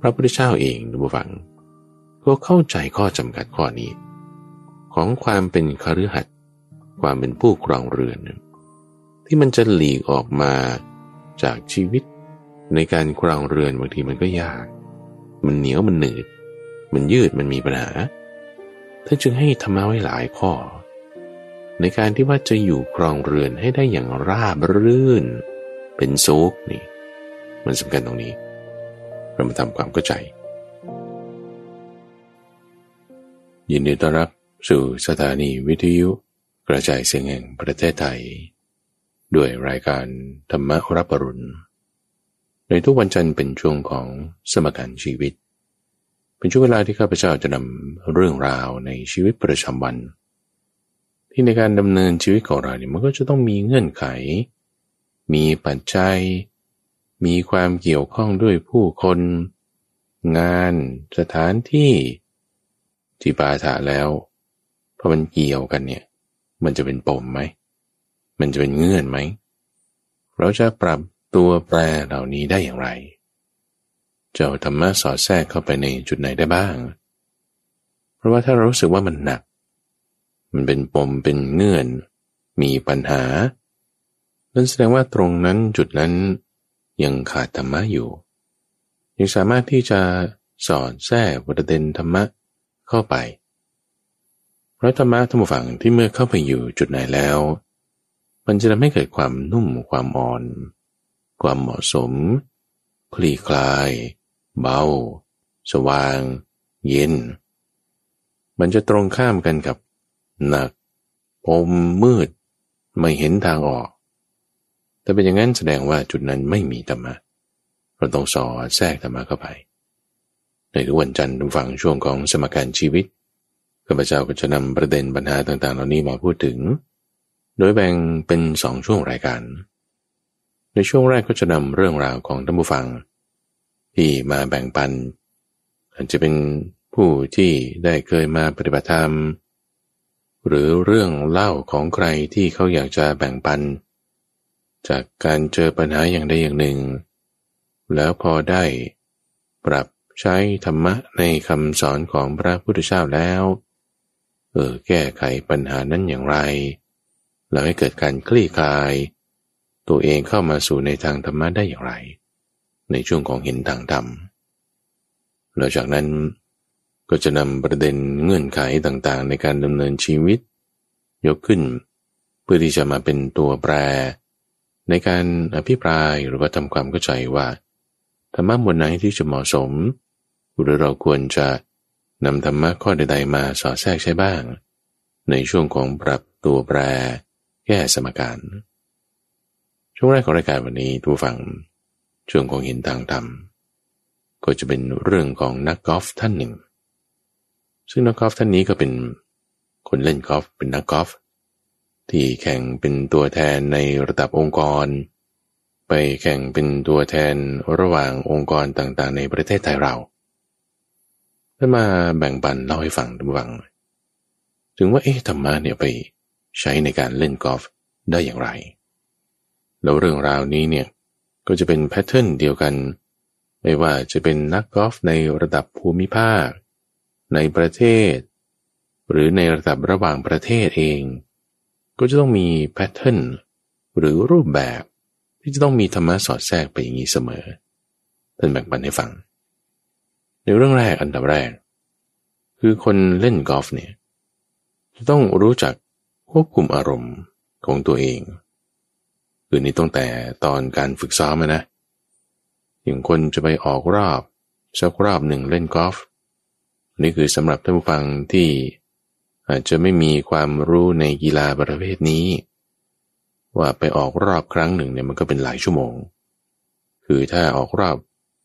พระพุทธเจ้าเองดูฟัง ก็เข้าใจข้อจำกัดข้อนี้ ของความเป็นคฤหัสถ์ความเป็นผู้ครองเรือน ที่มันจะหลีกออกมาจากชีวิต ในการครองเรือนบางทีมันก็ยาก มันเหนียวมันหนืด มันยืดมันมีปัญหาท่านจึงให้ธรรมะไว้หลายข้อ ในการที่ว่าจะอยู่ครองเรือนให้ได้อย่างราบรื่น เป็นซุกนี่ มันสำคัญตรงนี้ เรามาทำความเข้าใจ ยินดีต้อนรับสู่สถานีวิทยุกระจายเสียงแห่งประเทศไทย ด้วยรายการธรรมรับปรุณ ในทุกวันจันทร์เป็นช่วงของสมการชีวิต เป็นช่วงเวลาที่ข้าพเจ้าจะนำเรื่องราวในชีวิตประจำวัน ที่ในการดำเนินชีวิตของเราเนี่ยมันก็จะต้องมีเงื่อนไข มีปัจจัย มีความเกี่ยวข้องด้วยผู้คน งาน สถานที่ที่ปาถะแล้วพอมันเกี่ยวกันเนี่ย มันจะเป็นปมไหม มันจะเป็นเงื่อนไหม เราจะปรับตัวแปรเหล่านี้ได้อย่างไร เจ้าธรรมะสอดแทรกเข้าไปในจุดไหนได้บ้าง เพราะว่าถ้าเรารู้สึกว่ามันหนัก มันเป็นปมเป็นเงื่อน มีปัญหานั่นแสดงว่าตรงนั้นจุดนั้น ยังขาดธรรมะอยู่ ยังสามารถที่จะสอนแทรกประเด็นธรรมะเข้าไป เพราะธรรมะธรรมฝั่งที่เมื่อเข้าไปอยู่จุดไหนแล้ว มันจะทำให้เกิดความนุ่มความอ่อน ความเหมาะสม คลี่คลาย เบา สว่าง เย็น มันจะตรงข้ามกันกับหนัก ปมมืด ไม่เห็นทางออก แต่เป็นอย่างนั้นแสดงว่าจุดนั้นไม่มีธรรมะ เราต้องสอดแทรกธรรมะเข้าไป ในทุกวันจันทร์ฟังช่วงของสมการชีวิตข้าพเจ้าก็จะนำประเด็นปัญหาต่างๆ เหล่านี้มาพูดถึง โดยแบ่งเป็นสองช่วงรายการ ในช่วงแรกก็จะนำเรื่องราวของท่านผู้ฟัง ที่มาแบ่งปันอาจจะเป็นผู้ที่ได้เคยมาปฏิบัติธรรม หรือเรื่องเล่าของใครที่เขาอยากจะแบ่งปัน จากการเจอปัญหาอย่างใดอย่างหนึ่ง แล้วพอได้ปรับใช้ธรรมะในคำสอนของพระพุทธเจ้าแล้ว เออแก้ไขปัญหานั้นอย่างไร แล้วให้เกิดการคลี่คลาย ตัวเองเข้ามาสู่ในทางธรรมะได้อย่างไร ในช่วงของเห็นทางธรรมหลังจากนั้นก็จะนำประเด็นเงื่อนไขต่างๆ ในการดำเนินชีวิต ยกขึ้น เพื่อที่จะมาเป็นตัวแปร ในการอภิปรายหรือว่าทำความเข้าใจว่าธรรมะบทไหนที่จะเหมาะสม หรือเราควรจะนำธรรมะข้อใดๆมาสอดแทรกใช้บ้าง ในช่วงของปรับตัวแปรแก้สมการ ช่วงแรกของรายการวันนี้ทุกฝัง ช่วงของเห็นทางธรรม ก็จะเป็นเรื่องของนักกอล์ฟท่านหนึ่ง ซึ่งนักกอล์ฟท่านนี้ก็เป็นคนเล่นกอล์ฟเป็นนักกอล์ฟ ที่แข่งเป็นตัวแทนในระดับองค์กร ไปแข่งเป็นตัวแทนระหว่างองค์กรต่างๆ ในประเทศไทยเราได้มาแบ่งปันเล่าให้ฟังทุกวังถึงว่าเอ๊ะธรรมะเนี่ยไปใช้ในการเล่นกอล์ฟได้อย่างไร แล้วเรื่องราวนี้เนี่ยก็จะเป็นแพทเทิร์นเดียวกัน ไม่ว่าจะเป็นนักกอล์ฟในระดับภูมิภาค ในประเทศ หรือในระดับระหว่างประเทศเอง ก็จะต้องมีแพทเทิร์นหรือรูปแบบที่จะต้องมีธรรมะสอดแทรกไปอย่างนี้เสมอท่านแบ่งปันให้ฟัง ในเรื่องแรกอันดับแรก คือคนเล่นกอล์ฟเนี่ยจะต้องรู้จักควบคุมอารมณ์ของตัวเองคือนี่ตั้งแต่ตอนการฝึกซ้อมนะอย่างคนจะไปออกรอบสักรอบหนึ่งเล่นกอล์ฟนี่คือสำหรับท่านผู้ฟังที่ อาจจะไม่มีความรู้ในกีฬาประเภทนี้ ว่าไปออกรอบครั้งหนึ่งเนี่ยมันก็เป็นหลายชั่วโมง คือถ้าออกรอบ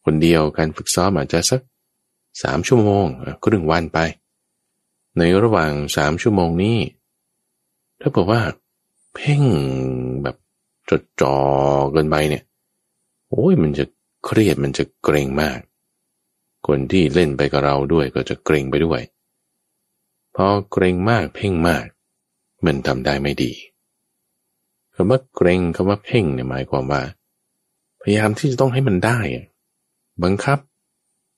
คนเดียวการฝึกซ้อมอาจจะสักสามชั่วโมงครึ่งวันไป ในระหว่างสามชั่วโมงนี้ ถ้าบอกว่า เพ่งแบบจดจ่อเกินไปเนี่ยโอ้ยมันจะเครียดมันจะเกรงมาก คนที่เล่นไปกับเราด้วยก็จะเกรงไปด้วย พอเกรงมากเพ่งมาก มันทำได้ไม่ดีคำว่าเกรงคำว่าเพ่งเนี่ยหมายความว่า พยายามที่จะต้องให้มันได้บังคับ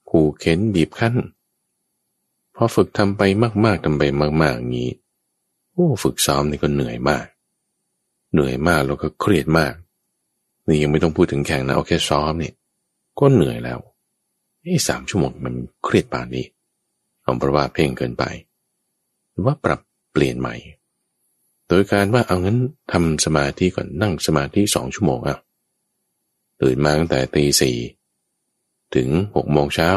ขู่เข็นบีบคั้นพอฝึกทำไปมากๆทำไปมากๆอย่างนี้โอ้ฝึกซ้อมนี่ก็เหนื่อยมาก เหนื่อยมากแล้วก็เครียดมาก นี่ยังไม่ต้องพูดถึงแข่งนะโอเคซ้อมเนี่ยก็เหนื่อยแล้วไอ้สามชั่วโมงมันเครียดป่านนี้เอาเพราะว่าเพ่งเกินไป ว่าปรับเปลี่ยนใหม่ โดยการว่าเอางั้นทำสมาธิก่อนนั่งสมาธิสองชั่วโมงอะตื่นมาตั้งแต่ตีสี่ถึงหกโมงเช้า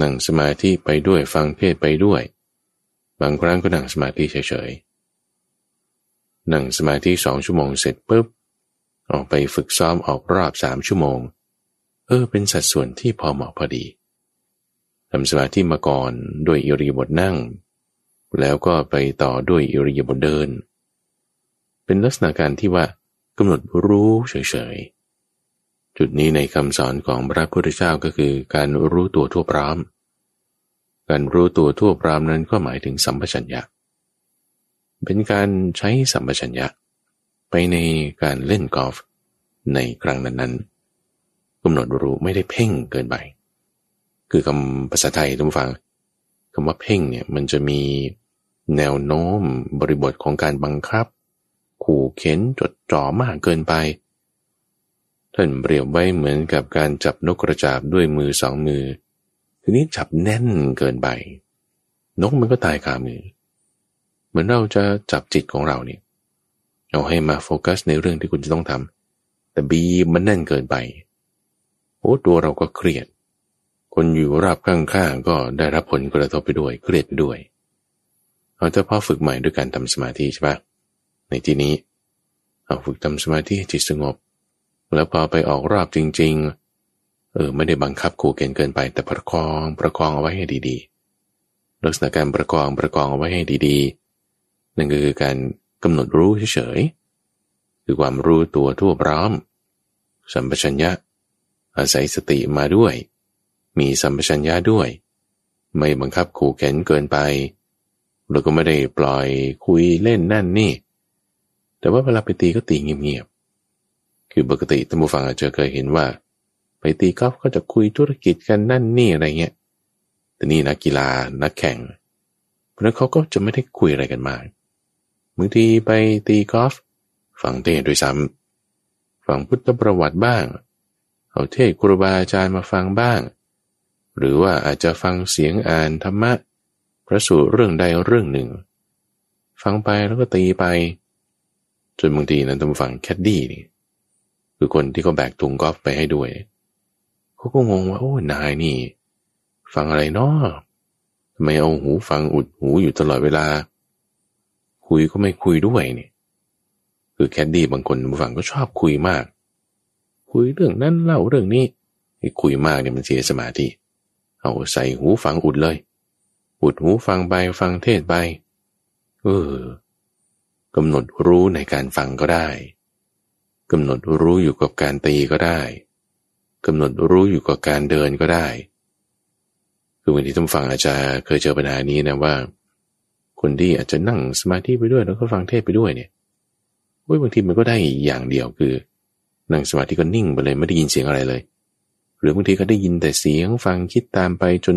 นั่งสมาธิไปด้วยฟังเทศไปด้วย บางครั้งก็นั่งสมาธิเฉยๆ นั่งสมาธิสองชั่วโมงเสร็จปุ๊บ ออกไปฝึกซ้อมออกรอบสามชั่วโมง เออเป็นสัดส่วนที่พอเหมาะพอดีทำสมาธิมาก่อนด้วยอิริบถนั่ง แล้วก็ไปต่อด้วยอิริยาบถเดิน เป็นลักษณะการที่ว่ากำหนดรู้เฉยๆ จุดนี้ในคำสอนของพระพุทธเจ้าก็คือการรู้ตัวทั่วพร้อม การรู้ตัวทั่วพร้อมนั้นก็หมายถึงสัมปชัญญะ เป็นการใช้สัมปชัญญะ ไปในการเล่นกอล์ฟในครั้งนั้นๆกำหนดรู้ไม่ได้เพ่งเกินไป คือคำภาษาไทยท่านฟัง คำว่าเพ่งเนี่ยมันจะมีแนวโน้มบริบทของการบังคับ ขู่เข็นจดจ่อมากเกินไป ท่านเปรียบไว้เหมือนกับการจับนกกระจาบด้วยมือสองมือ ทีนี้จับแน่นเกินไป นกมันก็ตายคามือ เหมือนเราจะจับจิตของเราเนี่ยเอาให้มาโฟกัสในเรื่องที่คุณจะต้องทำแต่บีมันแน่นเกินไปโอ้ตัวเราก็เครียด คนอยู่ราบข้างๆก็ได้รับผลกระทบไปด้วยเครียดไปด้วยเอาแต่พอฝึกใหม่ด้วยการทำสมาธิใช่ปะในที่นี้เอาฝึกทำสมาธิจิตสงบ แล้วพอไปออกรอบจริง ๆ เออไม่ได้บังคับขู่เกณฑ์เกินไปแต่ประคองประคองเอาไว้ให้ดีๆ ลักษณะการประคองประคองเอาไว้ให้ดีๆ นั่นก็คือการกำหนดรู้เฉยๆคือความรู้ตัวทั่วพร้อม สัมปชัญญะ อาศัยสติมาด้วย มีสัมปชัญญะด้วย ไม่บังคับขู่เข็นเกินไป แล้วก็ไม่ได้ปล่อยคุยเล่นนั่นนี่ แต่ว่าเวลาไปตีก็ตีเงียบๆ คือปกติท่านผู้ฟังอาจจะเคยเห็นว่า ไปตีกอล์ฟก็จะคุยธุรกิจกันนั่นนี่อะไรเงี้ย แต่นี่นักกีฬานักแข่ง เพราะนั้นเขาก็จะไม่ได้คุยอะไรกันมากบางทีไปตีกอล์ฟฟังเทศด้วยซ้ำฟังพุทธประวัติบ้าง เอาเทศครูบาอาจารย์มาฟังบ้าง หรือว่าอาจจะฟังเสียงอ่านธรรมะพระสูตรเรื่องใดเรื่องหนึ่ง ฟังไปแล้วก็ตีไป จนบางทีนั้นต้องฟังแคดดี้นี่คือคนที่เขาแบกถุงกอล์ฟไปให้ด้วยเขาก็งงว่า โอ้นายนี่ ฟังอะไรเนาะทำไมเอาหูฟังอุดหูอยู่ตลอดเวลา คุยก็ไม่คุยด้วยเนี่ยคือแคดดี้บางคนบางฝั่งก็ชอบคุยมาก คุยเรื่องนั้นเล่าเรื่องนี้ไอ้คุยมากเนี่ยมันเสียสมาธิ เอาใส่หูฟังอุดเลย อุดหูฟังไปฟังเทศไป เออกำหนดรู้ในการฟังก็ได้กำหนดรู้อยู่กับการตีก็ได้กำหนดรู้อยู่กับการเดินก็ได้ คือบางทีท่านฟังอาจจะเคยเจอปัญหานี้นะว่า คนที่อาจจะนั่งสมาธิไปด้วยแล้วก็ฟังเทศไปด้วยเนี่ยบางทีมันก็ได้อย่างเดียวคือ นั่งสมาธิก็นิ่งไปเลยไม่ได้ยินเสียงอะไรเลย หรือบางทีก็ได้ยินแต่เสียงฟังคิดตามไปจน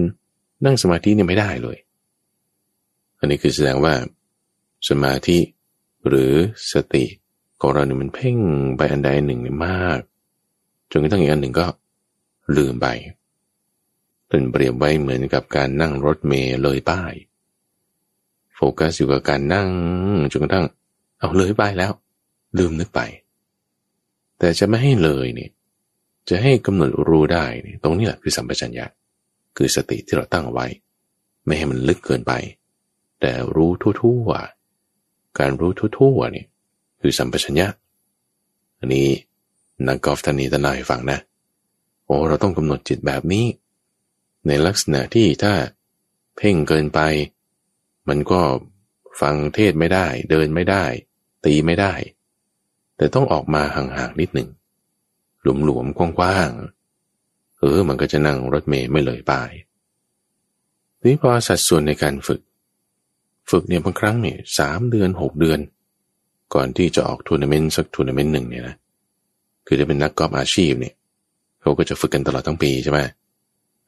นั่งสมาธิเนี่ยไม่ได้เลย อันนี้คือแสดงว่า สมาธิหรือสติของเราเนี่ยมันเพ่งไปอันใดหนึ่งเนี่ยมาก จนกระทั่งอีกอันหนึ่งก็ลืมไปเป็นเปรียบไว้เหมือนกับการนั่งรถเมล์เลยป้าย โฟกัสอยู่กับการนั่งจนกระทั่งเอาเลยป้ายแล้ว ลืมนึกไป แต่จะไม่ให้เลยเนี่ย จะให้กำหนดรู้ได้เนี่ยตรงนี้แหละคือสัมปชัญญะ คือสติที่เราตั้งไว้ ไม่ให้มันลึกเกินไป แต่รู้ทั่วๆการรู้ทั่วๆเนี่ยคือสัมปชัญญะ อันนี้นักกอล์ฟท่านนี้ท่านาให้ฟังนะ โอ้เราต้องกำหนดจิตแบบนี้ ในลักษณะที่ถ้าเพ่งเกินไป มันก็ฟังเทศไม่ได้ เดินไม่ได้ ตีไม่ได้ แต่ต้องออกมาห่างๆนิดหนึ่ง หลวมๆกว้างๆ เออ มันก็จะนั่งรถเมย์ไม่เลยปายนี่พอสัดส่วนในการฝึก ฝึกเนี่ยบางครั้งเนี่ยสามเดือนหกเดือน ก่อนที่จะออกทัวร์นาเมนต์สักทัวร์นาเมนต์หนึ่งเนี่ยนะ คือจะเป็นนักกอล์ฟอาชีพเนี่ยเขาก็จะฝึกกันตลอดทั้งปีใช่ไหม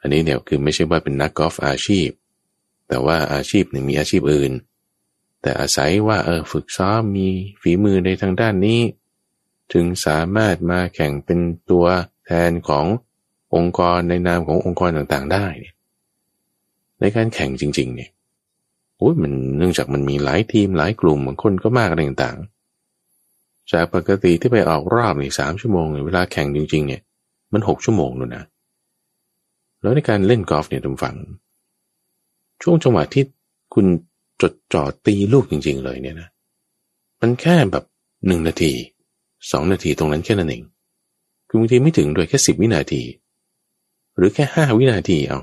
อันนี้เนี่ยคือไม่ใช่ว่าเป็นนักกอล์ฟอาชีพ แต่ว่าอาชีพหนึ่งมีอาชีพอื่น แต่อาศัยว่าเออฝึกซ้อมมีฝีมือในทางด้านนี้ ถึงสามารถมาแข่งเป็นตัวแทนขององค์กรในนามขององค์กรต่างๆ ได้เนี่ยในการแข่งจริง ๆ เนี่ยโอ้ยมันเนื่องจากมันมีหลายทีมหลายกลุ่มบางคนก็มากอะไรต่างๆ จากปกติที่ไปออกรอบนี่สามชั่วโมงเวลาแข่งจริง ๆ เนี่ย มันหกชั่วโมงนู่นนะแล้วในการเล่นกอล์ฟเนี่ยทุกฝัง ช่วงจังหวะที่คุณจดจ่อตีลูกจริง ๆ เลยเนี่ยนะ มันแค่แบบหนึ่งนาที สองนาทีตรงนั้นแค่นั้นเอง คือบางทีไม่ถึงโดยแค่สิบวินาที หรือแค่ห้าวินาทีเอา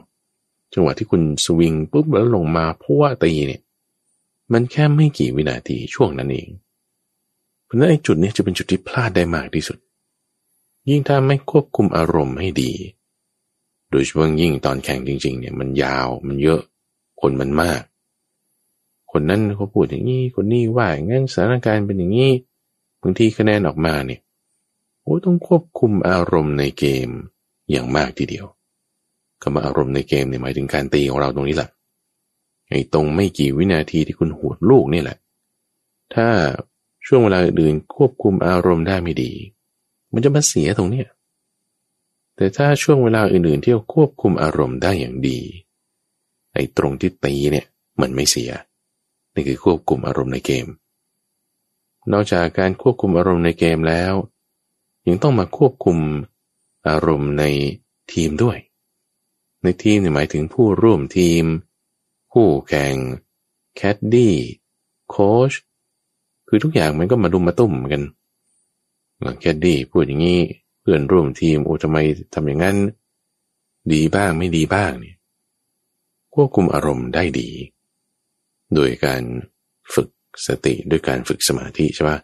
จังหวะที่คุณสวิงปุ๊บแล้วลงมาพว่าตีเนี่ย มันแค่ไม่กี่วินาทีช่วงนั้นเอง เพราะนั้นไอ้จุดนี้จะเป็นจุดที่พลาดได้มากที่สุด ยิ่งถ้าไม่ควบคุมอารมณ์ให้ดี โดยเฉพาะยิ่งตอนแข่งจริง ๆ เนี่ยมันยาวมันเยอะ คนมันมาก คนนั้นเขาพูดอย่างนี้ คนนี้ว่าอย่างนั้นสถานการณ์เป็นอย่างนี้ บางทีคะแนนออกมาเนี่ยโอ้ต้องควบคุมอารมณ์ในเกมอย่างมากทีเดียวคำว่าอารมณ์ในเกมเนี่ยหมายถึงการตีของเราตรงนี้แหละไอ้ตรงไม่กี่วินาทีที่คุณหวดลูกนี่แหละ ถ้าช่วงเวลาอื่นควบคุมอารมณ์ได้ไม่ดี มันจะมาเสียตรงเนี้ยแต่ถ้าช่วงเวลาอื่นๆที่เราควบคุมอารมณ์ได้อย่างดีไอ้ตรงที่ตีเนี่ยมันไม่เสียนี่คือควบคุมอารมณ์ในเกม นอกจากการควบคุมอารมณ์ในเกมแล้ว ยังต้องมาควบคุมอารมณ์ในทีมด้วย ในทีมหมายถึงผู้ร่วมทีม ผู้แข่งแคดดี้โค้ชคือทุกอย่างมันก็มารุมมาตุ้มกันแคดดี้พูดอย่างนี้เพื่อนร่วมทีมโอ้ทำไมทำอย่างนั้น ดีบ้างไม่ดีบ้างเนี่ยควบคุมอารมณ์ได้ดี โดยการฝึก สติด้วยการฝึกสมาธิใช่ปะ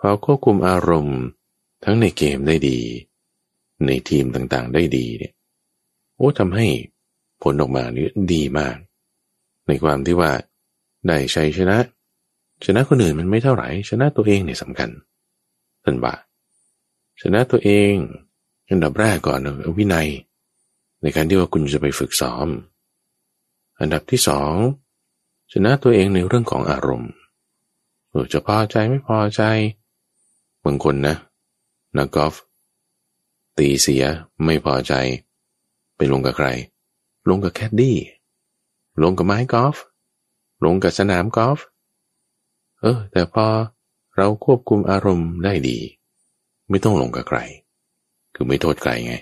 พอควบคุมอารมณ์ทั้งในเกมได้ดี ในทีมต่างๆได้ดีเนี่ยโอ้ทำให้ผลออกมานี่ดีมาก ในความที่ว่าได้ชัยชนะ ชนะคนอื่นมันไม่เท่าไหร่ ชนะตัวเองเนี่ยสำคัญท่านบ่าชนะตัวเองอันดับแรกก่อนวินัย ในการที่ว่าคุณจะไปฝึกซ้อม อันดับที่สอง ชนะตัวเองในเรื่องของอารมณ์จะพอใจไม่พอใจบางคนนะนักกอล์ฟตีเสียไม่พอใจ ไปลงกับใคร ลงกับแคดดี้ลงกับไม้กอล์ฟลงกับสนามกอล์ฟเออ แต่พอเราควบคุมอารมณ์ได้ดี ไม่ต้องลงกับใคร คือไม่โทษใครไง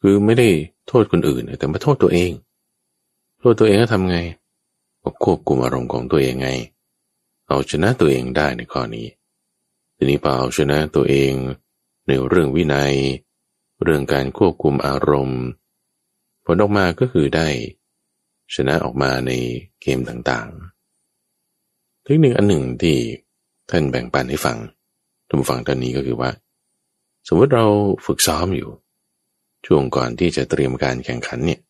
คือไม่ได้โทษคนอื่น แต่มาโทษตัวเอง โทษตัวเองก็ทำไง ควบคุมอารมณ์ของตัวเองไง เอาชนะตัวเองได้ในข้อนี้ ทีนี้พอเอาชนะตัวเองในเรื่องวินัย เรื่องการควบคุมอารมณ์ผลออกมาก็คือได้ ชนะออกมาในเกมต่างๆ เทคนิคอันหนึ่งที่ท่านแบ่งปันให้ฟังทุกฟังตอนนี้ก็คือว่า สมมติเราฝึกซ้อมอยู่ ช่วงก่อนที่จะเตรียมการแข่งขันเนี่ย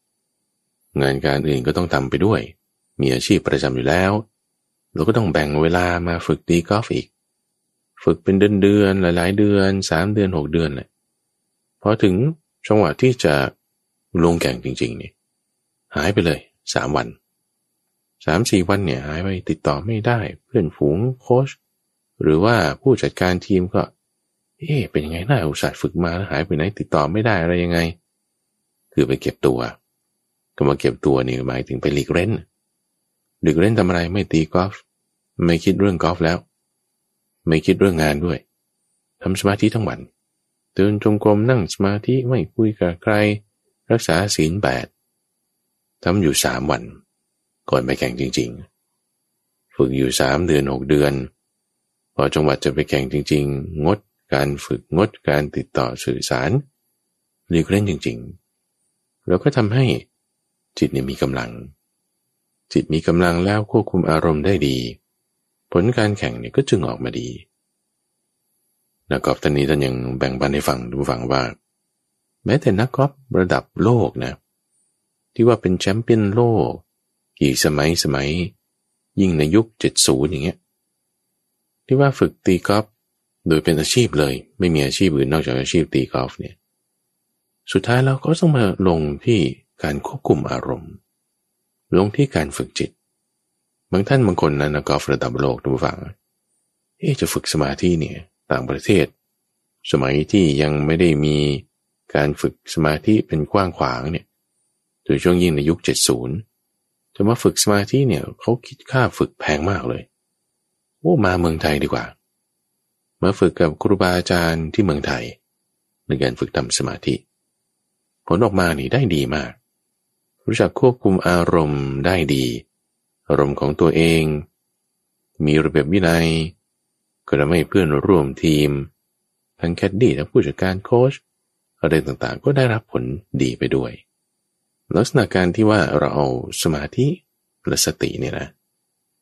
งานการอื่นก็ต้องทำไปด้วย มีอาชีพประจำอยู่แล้ว เราก็ต้องแบ่งเวลามาฝึกตีกอล์ฟอีก ฝึกเป็นเดือนเดือนหลาย ๆ เดือนสามเดือนหกเดือนเลยพอถึงจังหวะที่จะลงแข่งจริง ๆ นี่ หายไปเลยสามวันสามสี่วันเนี่ยหายไปติดต่อไม่ได้เพื่อนฝูงโค้ชหรือว่าผู้จัดการทีมก็ เอ๊เป็นยังไงน่าอุตส่าห์ฝึกมาแล้วหายไปไหนติดต่อไม่ได้อะไรยังไง คือไปเก็บตัว ก็มาเก็บตัวนี่หมายถึงไปหลีกเล่น หลีกเล่นทำอะไรไม่ตีกอล์ฟไม่คิดเรื่องกอล์ฟแล้ว ไม่คิดเรื่องงานด้วยทำสมาธิทั้งวันเดินจงกรมนั่งสมาธิไม่คุยกับใคร รักษาศีลแปดทำอยู่สามวัน ก่อนไปแข่งจริง ๆ ฝึกอยู่สามเดือนหกเดือน พอจังหวัดจะไปแข่งจริง ๆ งดการฝึกงดการติดต่อสื่อสารเรียกเล่นจริง ๆ แล้วก็ทำให้จิตเนี่ยมีกำลัง จิตมีกำลังแล้วควบคุมอารมณ์ได้ดี ผลการแข่งเนี่ยก็จึงออกมาดีนักกอล์ฟท่านนี้ท่านยังแบ่งปันให้ฟังดูฟังว่า แม้แต่นักกอล์ฟระดับโลกนะ ที่ว่าเป็นแชมป์เปี้ยนโลก กี่สมัยสมัย ยิ่งในยุคเจ็ดศูนย์อย่างเงี้ยที่ว่าฝึกตีกอล์ฟโดยเป็นอาชีพเลย ไม่มีอาชีพอื่นนอกจากอาชีพตีกอล์ฟเนี่ย สุดท้ายเราก็ต้องมาลงที่การควบคุมอารมณ์ ลงที่การฝึกจิต บางท่านบางคนนะนักกอล์ฟระดับโลกทุกฝังเอ๊จะฝึกสมาธิเนี่ยต่างประเทศ สมัยที่ยังไม่ได้มีการฝึกสมาธิเป็นกว้างขวางเนี่ยโดยช่วงยิ่งในยุค 70จะมาฝึกสมาธิเนี่ยเขาคิดค่าฝึกแพงมากเลยโอ้มาเมืองไทยดีกว่า มาฝึกกับครูบาอาจารย์ที่เมืองไทยในการฝึกทำสมาธิ ผลออกมานี่ได้ดีมาก รู้จักควบคุมอารมณ์ได้ดี อารมณ์ของตัวเอง มีระเบียบวินัย ก็ทำให้เพื่อนร่วมทีม ทั้งแคดดี้ทั้งผู้จัดการโค้ชอะไรต่างๆ ก็ได้รับผลดีไปด้วย ลักษณะการที่ว่าเราเอาสมาธิและสติเนี่ยนะ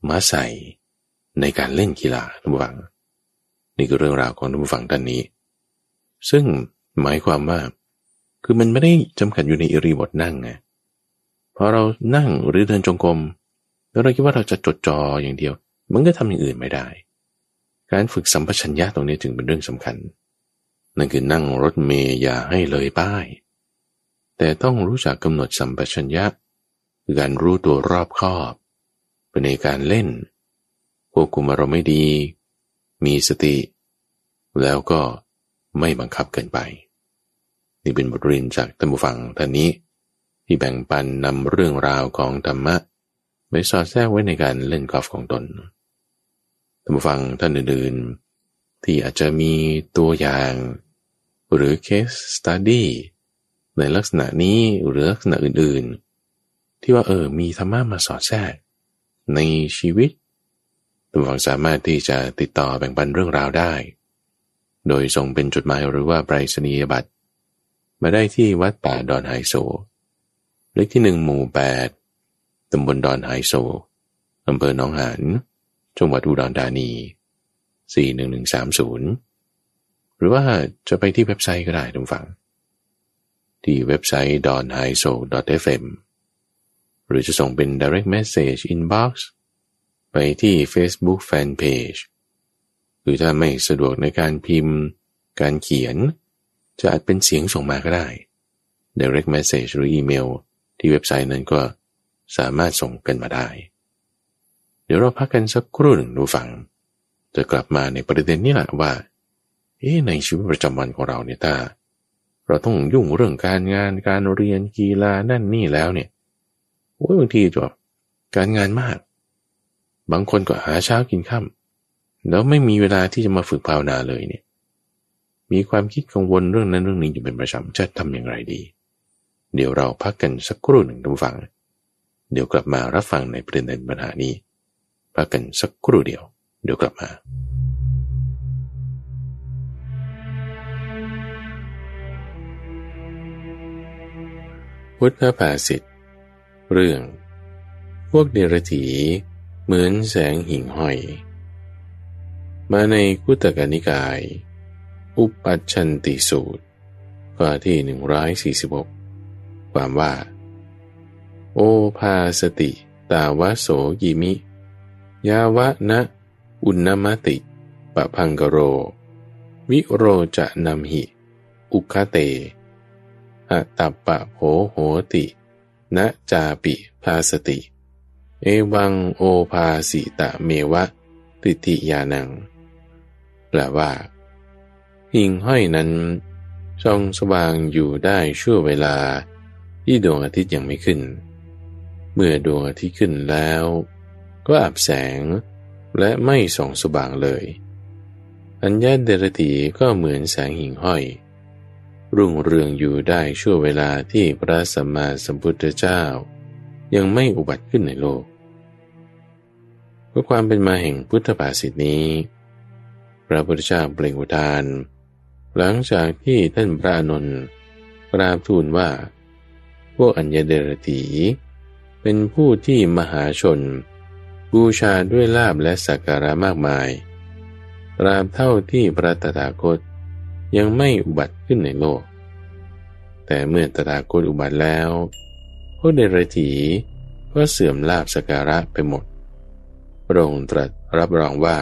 มาใส่ในการเล่นกีฬาท่านผู้ฟัง นี่คือเรื่องราวของท่านผู้ฟังท่านนี้ ซึ่งหมายความว่า คือมันไม่ได้จำกัดอยู่ในอิริบทนั่งไง พอเรานั่งหรือเดินจงกรมแล้วเราคิดว่าเราจะจดจ่ออย่างเดียว มันก็ทำอย่างอื่นไม่ได้ การฝึกสัมปชัญญะตรงนี้จึงเป็นเรื่องสำคัญ นั่นคือนั่งรถเมย์อย่าให้เลยป้าย แต่ต้องรู้จักกำหนดสัมปชัญญะคือการรู้ตัวรอบคอบเป็นในการเล่นควบคุมอารมณ์ไม่ดี มีสติ แล้วก็ไม่บังคับเกินไป นี่เป็นบทเรียนจากท่านผู้ฟังท่านนี้ ที่แบ่งปันนำเรื่องราวของธรรมะไปสอดแทรกไว้ในการเล่นกอล์ฟของตนท่านผู้ฟังท่านอื่นๆ ที่อาจจะมีตัวอย่าง หรือ case study ในลักษณะนี้หรือลักษณะอื่นๆ ที่ว่าเออมีธรรมะมาสอดแทรก ในชีวิตท่านฟังสามารถที่จะติดต่อแบ่งปันเรื่องราวได้ โดยส่งเป็นจดหมายหรือว่าไปรษณียบัตรมาได้ที่วัดป่าดอนหายโศก เลขที่หนึ่งหมู่แปดตำบลดอนไฮโซอำเภอหนองหานจังหวัดอุดรธานี 41130 หรือว่าจะไปที่เว็บไซต์ก็ได้ทุกฝังที่เว็บไซต์ d o n h i s o fm หรือจะส่งเป็น direct message inbox ไปที่ Facebook Fanpage หรือถ้าไม่สะดวกในการพิมพ์ การเขียน จะอาจเป็นเสียงส่งมาก็ได้ Direct Message หรืออีเมล ที่เว็บไซต์นั้นก็สามารถส่งกันมาได้ เดี๋ยวเราพักกันสักครู่หนึ่งดูฟัง จะกลับมาในประเด็นนี้แหละว่า เอ๊ในชีวิตประจำวันของเราเนี่ยถ้าเราต้องยุ่งเรื่องการงานการเรียนกีฬานั่นนี่แล้วเนี่ยโอ้ยบางทีจะการงานมาก บางคนก็หาเช้ากินค่ำแล้วไม่มีเวลาที่จะมาฝึกภาวนาเลยเนี่ย มีความคิดกังวลเรื่องนั้นเรื่องนี้อยู่เป็นประจำจะทำอย่างไรดี เดี๋ยวเราพักกันสักครู่หนึ่งทุกฝัง เดี๋ยวกลับมารับฟังในประเด็นปัญหานี้ พักกันสักครู่เดียว เดี๋ยวกลับมาุทธภาษิตเรื่อง พวกเดรถีเหมือนแสงหิ่งห้อย มาในกุตกนิกาย อุปัชชันติสูตรข้อที่หนึ่งร้อยสี่สิบหก ความว่า โอภาสติ ตาวะโสยิมิ ยาวะนะ อุณมติปะพังกโร วิโรจะนำหิ อุคเตอะตัปปะโหโหตินะจาปิภาสติ เอวังโอภาสิตะเมวะ ติติยานัง แปลว่า หิ่งห้อยนั้นช่องสว่างอยู่ได้ชั่วเวลา ที่ดวงอาทิตย์ยังไม่ขึ้น เมื่อดวงอาทิตย์ขึ้นแล้ว ก็อับแสงและไม่ส่องสว่างเลย อัญญาเดรตีก็เหมือนแสงหิ่งห้อย รุ่งเรืองอยู่ได้ชั่วเวลาที่พระสัมมาสัมพุทธเจ้า ยังไม่อุบัติขึ้นในโลกเพื่อความเป็นมาแห่งพุทธภาษิตนี้ พระพุทธเจ้าเปล่งอุทาน หลังจากที่ท่านพระนนท์กราบทูลว่า พวกอัญญเดรตีเป็นผู้ที่มหาชน บูชาด้วยลาบและสักการะมากมายตราบเท่าที่พระตถาคตยังไม่อุบัติขึ้นในโลก แต่เมื่อตถาคตอุบัติแล้วพวกเดรถีก็เสื่อมลาบสักการะไปหมดพระองค์ตรัสรับรองว่า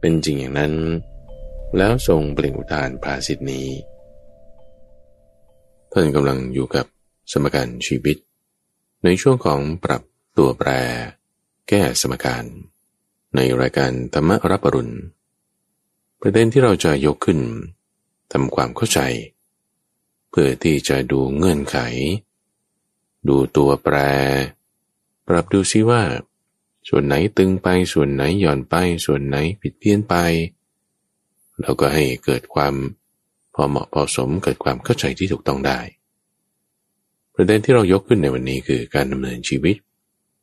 เป็นจริงอย่างนั้น แล้วทรงเปล่งอุทานภาษิตนี้ ท่านกำลังอยู่กับ สมการชีวิต ในช่วงของปรับตัวแปร แก้สมการ ในรายการธรรมรับปรุณ ประเด็นที่เราจะยกขึ้นทำความเข้าใจ เพื่อที่จะดูเงื่อนไข ดูตัวแปร ปรับดูซิว่า ส่วนไหนตึงไปส่วนไหนหย่อนไป ส่วนไหนผิดเพี้ยนไป เราก็ให้เกิดความพอเหมาะพอสมเกิดความเข้าใจที่ถูกต้องได้ ประเด็นที่เรายกขึ้นในวันนี้คือการดำเนินชีวิต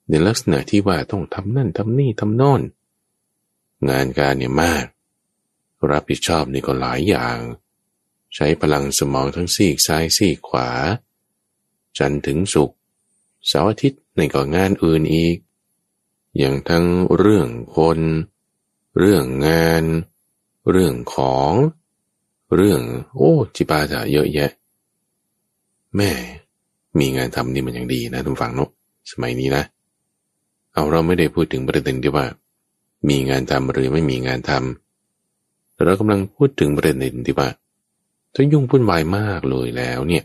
ในลักษณะที่ว่าต้องทำนั่นทำนี่ทำโน่น งานการเนี่ยมาก รับผิดชอบนี่ก็หลายอย่าง ใช้พลังสมองทั้งซีกซ้ายซีกขวา จันถึงสุขเสาร์อาทิตย์ในก็งานอื่นอีก อย่างทั้งเรื่องคน เรื่องงาน เรื่องของ เรื่อง โอ้จิปาจะเยอะแยะ แม่ มีงานทำนี่มันยังดีนะทุกฝั่งนกสมัยนี้นะ เอาเราไม่ได้พูดถึงประเด็นที่ว่า มีงานทำหรือไม่มีงานทำแต่เรากำลังพูดถึงประเด็นที่ว่าถ้ายุ่งวุ่นวายมากเลยแล้วเนี่ย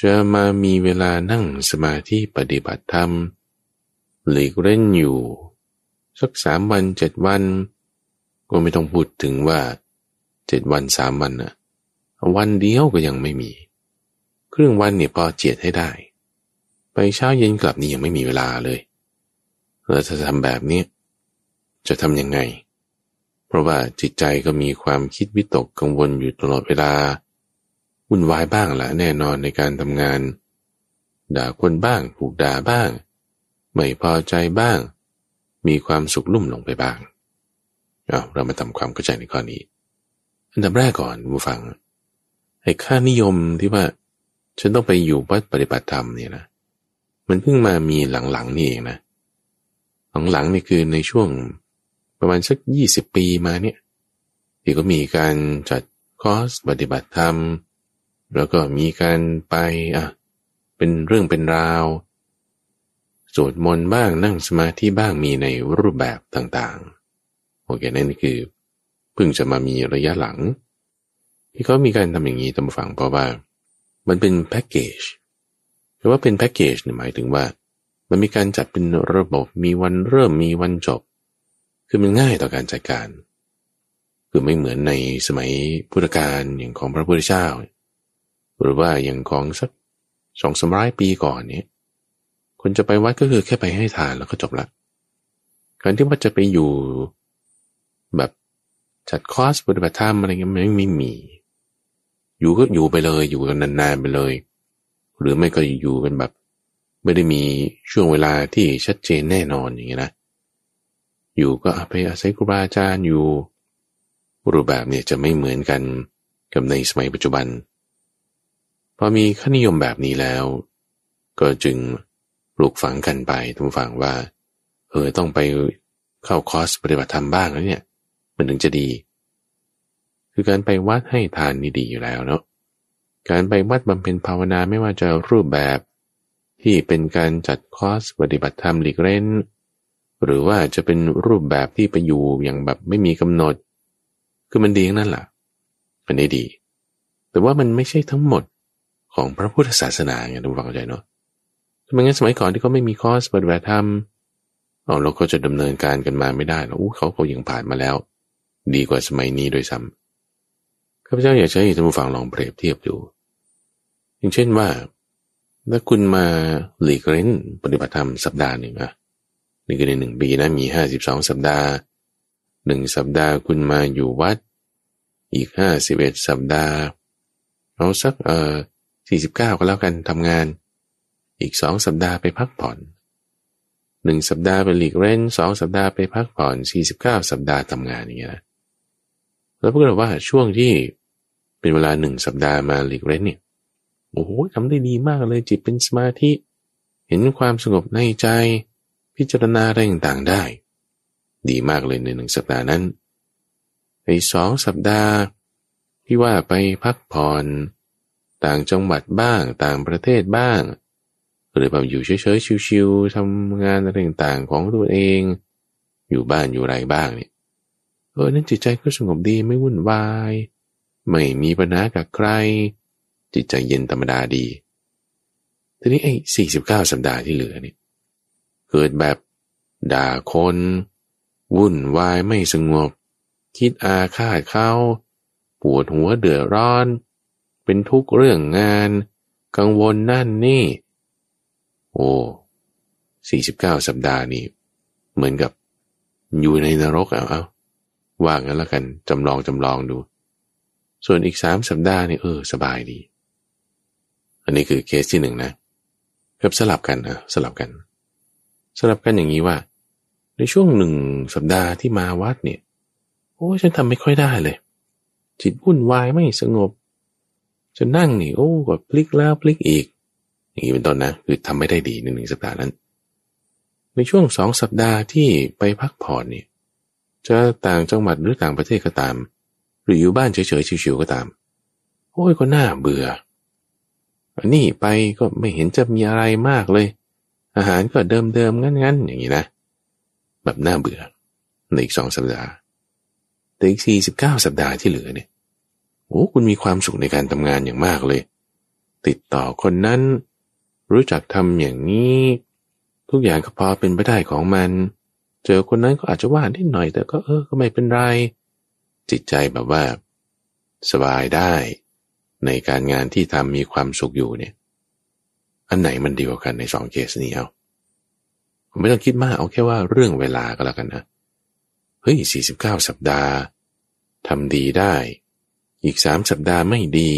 จะมามีเวลานั่งสมาธิปฏิบัติธรรมหลีกเล่นอยู่ สักสามวันเจ็ดวัน ก็ไม่ต้องพูดถึงว่าเจ็ดวันสามวันนะวันเดียวก็ยังไม่มี ครึ่งวันเนี่ยพอเจียดให้ได้ ไปเช้าเย็นกลับนี่ยังไม่มีเวลาเลยเราจะทำแบบนี้จะทำยังไง เพราะว่าจิตใจก็มีความคิดวิตกกังวลอยู่ตลอดเวลาวุ่นวายบ้างละแน่นอนในการทำงาน ด่าคนบ้างถูกด่าบ้าง ไม่พอใจบ้าง มีความสุขลุ่มหลงไปบ้างเอาเรามาทำความเข้าใจในข้อนี้ อันดับแรกก่อนผู้ฟังไอ้ค่านิยมที่ว่า ฉันต้องไปอยู่วัดปฏิบัติธรรมเนี่ยนะ มันเพิ่งมามีหลังๆนี่เองนะ หลังๆนี่คือในช่วงประมาณสักยี่สิบปีมาเนี่ยที่ก็มีการจัดคอร์สปฏิบัติธรรม แล้วก็มีการไปอะเป็นเรื่องเป็นราวสวดมนต์บ้างนั่งสมาธิบ้างมีในรูปแบบต่างๆ โอเคนั่นคือเพิ่งจะมามีระยะหลัง ที่เขามีการทำอย่างนี้ตามฝังเพราะว่า มันเป็นแพ็กเกจคำว่าเป็นแพ็กเกจหมายถึงว่า มันมีการจัดเป็นระบบมีวันเริ่มมีวันจบ คือมันง่ายต่อการจัดการ คือไม่เหมือนในสมัยพุทธกาลอย่างของพระพุทธเจ้า หรือว่าอย่างของสักสองสมร้อยปีก่อนเนี้ยคนจะไปวัดก็คือแค่ไปให้ทานแล้วก็จบละการที่ว่าจะไปอยู่แบบจัดคอร์สปฏิบัติธรรมอะไรเงี้ยไม่ไม่มี อยู่ก็อยู่ไปเลยอยู่กันนานๆไปเลย หรือไม่ก็อยู่กันแบบ ไม่ได้มีช่วงเวลาที่ชัดเจนแน่นอนอย่างเงี้ยนะ อยู่ก็ไปอาศัยครูบาอาจารย์อยู่รูปแบบเนี่ยจะไม่เหมือนกันกับในสมัยปัจจุบัน พอมีค่านิยมแบบนี้แล้ว ก็จึงปลูกฝังกันไปทุกฝั่งว่า เออต้องไปเข้าคอร์สปฏิบัติธรรมบ้างแล้วเนี่ย มันถึงจะดี คือการไปวัดให้ทานนี่ดีอยู่แล้วเนาะการไปวัดบำเพ็ญภาวนาไม่ว่าจะรูปแบบที่เป็นการจัดคอร์สปฏิบัติธรรมหลีกเล่นหรือว่าจะเป็นรูปแบบที่ไปอยู่อย่างแบบไม่มีกำหนด คือมันดีนั่นแหละมันได้ดี แต่ว่ามันไม่ใช่ทั้งหมดของพระพุทธศาสนาไงทุกฝังใจเนาะทำไมงั้นสมัยก่อนที่เขาไม่มีคอร์สปฏิบัติธรรมเอาเราก็จะดำเนินการกันมาไม่ได้แล้วเขาเขายังผ่านมาแล้ว ดีกว่าสมัยนี้โดยซ้ำ ข้าพเจ้าอยากให้ท่านผู้ฟังลองเปรียบเทียบดู อย่างเช่นว่า ถ้าคุณมาหลีกเล่นปฏิบัติธรรมสัปดาห์หนึ่งอะนี่คือในหนึ่งปีนะมีห้าสิบสองสัปดาห์หนึ่งสัปดาห์คุณมาอยู่วัด อีกห้าสิบเอ็ดสัปดาห์เอาสักเอ่อสี่สิบเก้าก็แล้วกันทำงาน อีกสองสัปดาห์ไปพักผ่อนหนึ่งสัปดาห์ไปหลีกเล่นสองสัปดาห์ไปพักผ่อนสี่สิบเก้าสัปดาห์ทำงานอย่างเงี้ยนะ แล้วพวกเราว่าช่วงที่เป็นเวลาหนึ่งสัปดาห์มาหลีกเล่นเนี่ยโอ้โหทำได้ดีมากเลยจิตเป็นสมาธิ เห็นความสงบในใจ พิจารณาอะไรต่างๆได้ ดีมากเลยในหนึ่งสัปดาห์นั้นในสองสัปดาห์ ที่ว่าไปพักผ่อนต่างจังหวัดบ้างต่างประเทศบ้าง หรือแบบอยู่เฉยๆชิวๆทำงานอะไรต่างๆของตัวเอง อยู่บ้านอยู่ไรบ้างเนี่ย เออ นั่นจิตใจก็สงบดีไม่วุ่นวาย ไม่มีปัญหากับใคร จิตใจเย็นธรรมดาดี ทีนี้ไอ้สี่สิบเก้าสัปดาห์ที่เหลือเนี่ยเกิดแบบด่าคน วุ่นวายไม่สงบ คิดอาฆาตเขาปวดหัวเดือดร้อน เป็นทุกข์เรื่องงาน กังวลนั่นนี่ โอ้สี่สิบเก้าสัปดาห์นี่เหมือนกับอยู่ในนรกเอาเอา ว่างั้นแล้วกันจำลองจำลองดู ส่วนอีกสามสัปดาห์นี่เออสบายดี อันนี้คือเคสที่หนึ่งนะกับสลับกันนะสลับกัน สลับกันอย่างนี้ว่า ในช่วงหนึ่งสัปดาห์ที่มาวัดเนี่ย โอ้ฉันทำไม่ค่อยได้เลย จิตวุ่นวายไม่สงบจะนั่งนี่โอ้ก็พลิกแล้วพลิกอีก อย่างนี้เป็นต้นนะ คือทำไม่ได้ดีในหนึ่งสัปดาห์นั้น ในช่วงสองสัปดาห์ที่ไปพักผ่อนเนี่ย จะต่างจังหวัดหรือต่างประเทศก็ตาม หรืออยู่บ้านเฉยๆชิวๆก็ตาม โอ้ยก็น่าเบื่ออันนี้ไปก็ไม่เห็นจะมีอะไรมากเลย อาหารก็เดิมๆงั้นๆ อย่างนี้นะ แบบน่าเบื่อในอีกสองสัปดาห์แต่อีกสี่สิบเก้าสัปดาห์ที่เหลือเนี่ยโอ้คุณมีความสุขในการทำงานอย่างมากเลย ติดต่อคนนั้น รู้จักทำอย่างนี้ ทุกอย่างก็พอเป็นไปได้ของมัน เจอคนนั้นก็อาจจะว่านิดหน่อย แต่ก็เออก็ไม่เป็นไร จิตใจแบบว่า สบายได้ ในการงานที่ทำมีความสุขอยู่เนี่ย อันไหนมันดีกว่ากันในสองเคสนี้เอาไม่ต้องคิดมากเอาแค่ว่าเรื่องเวลาก็แล้วกันนะเฮ้ยสี่สิบเก้าสัปดาห์ทำดีได้ อีกสามสัปดาห์ไม่ดี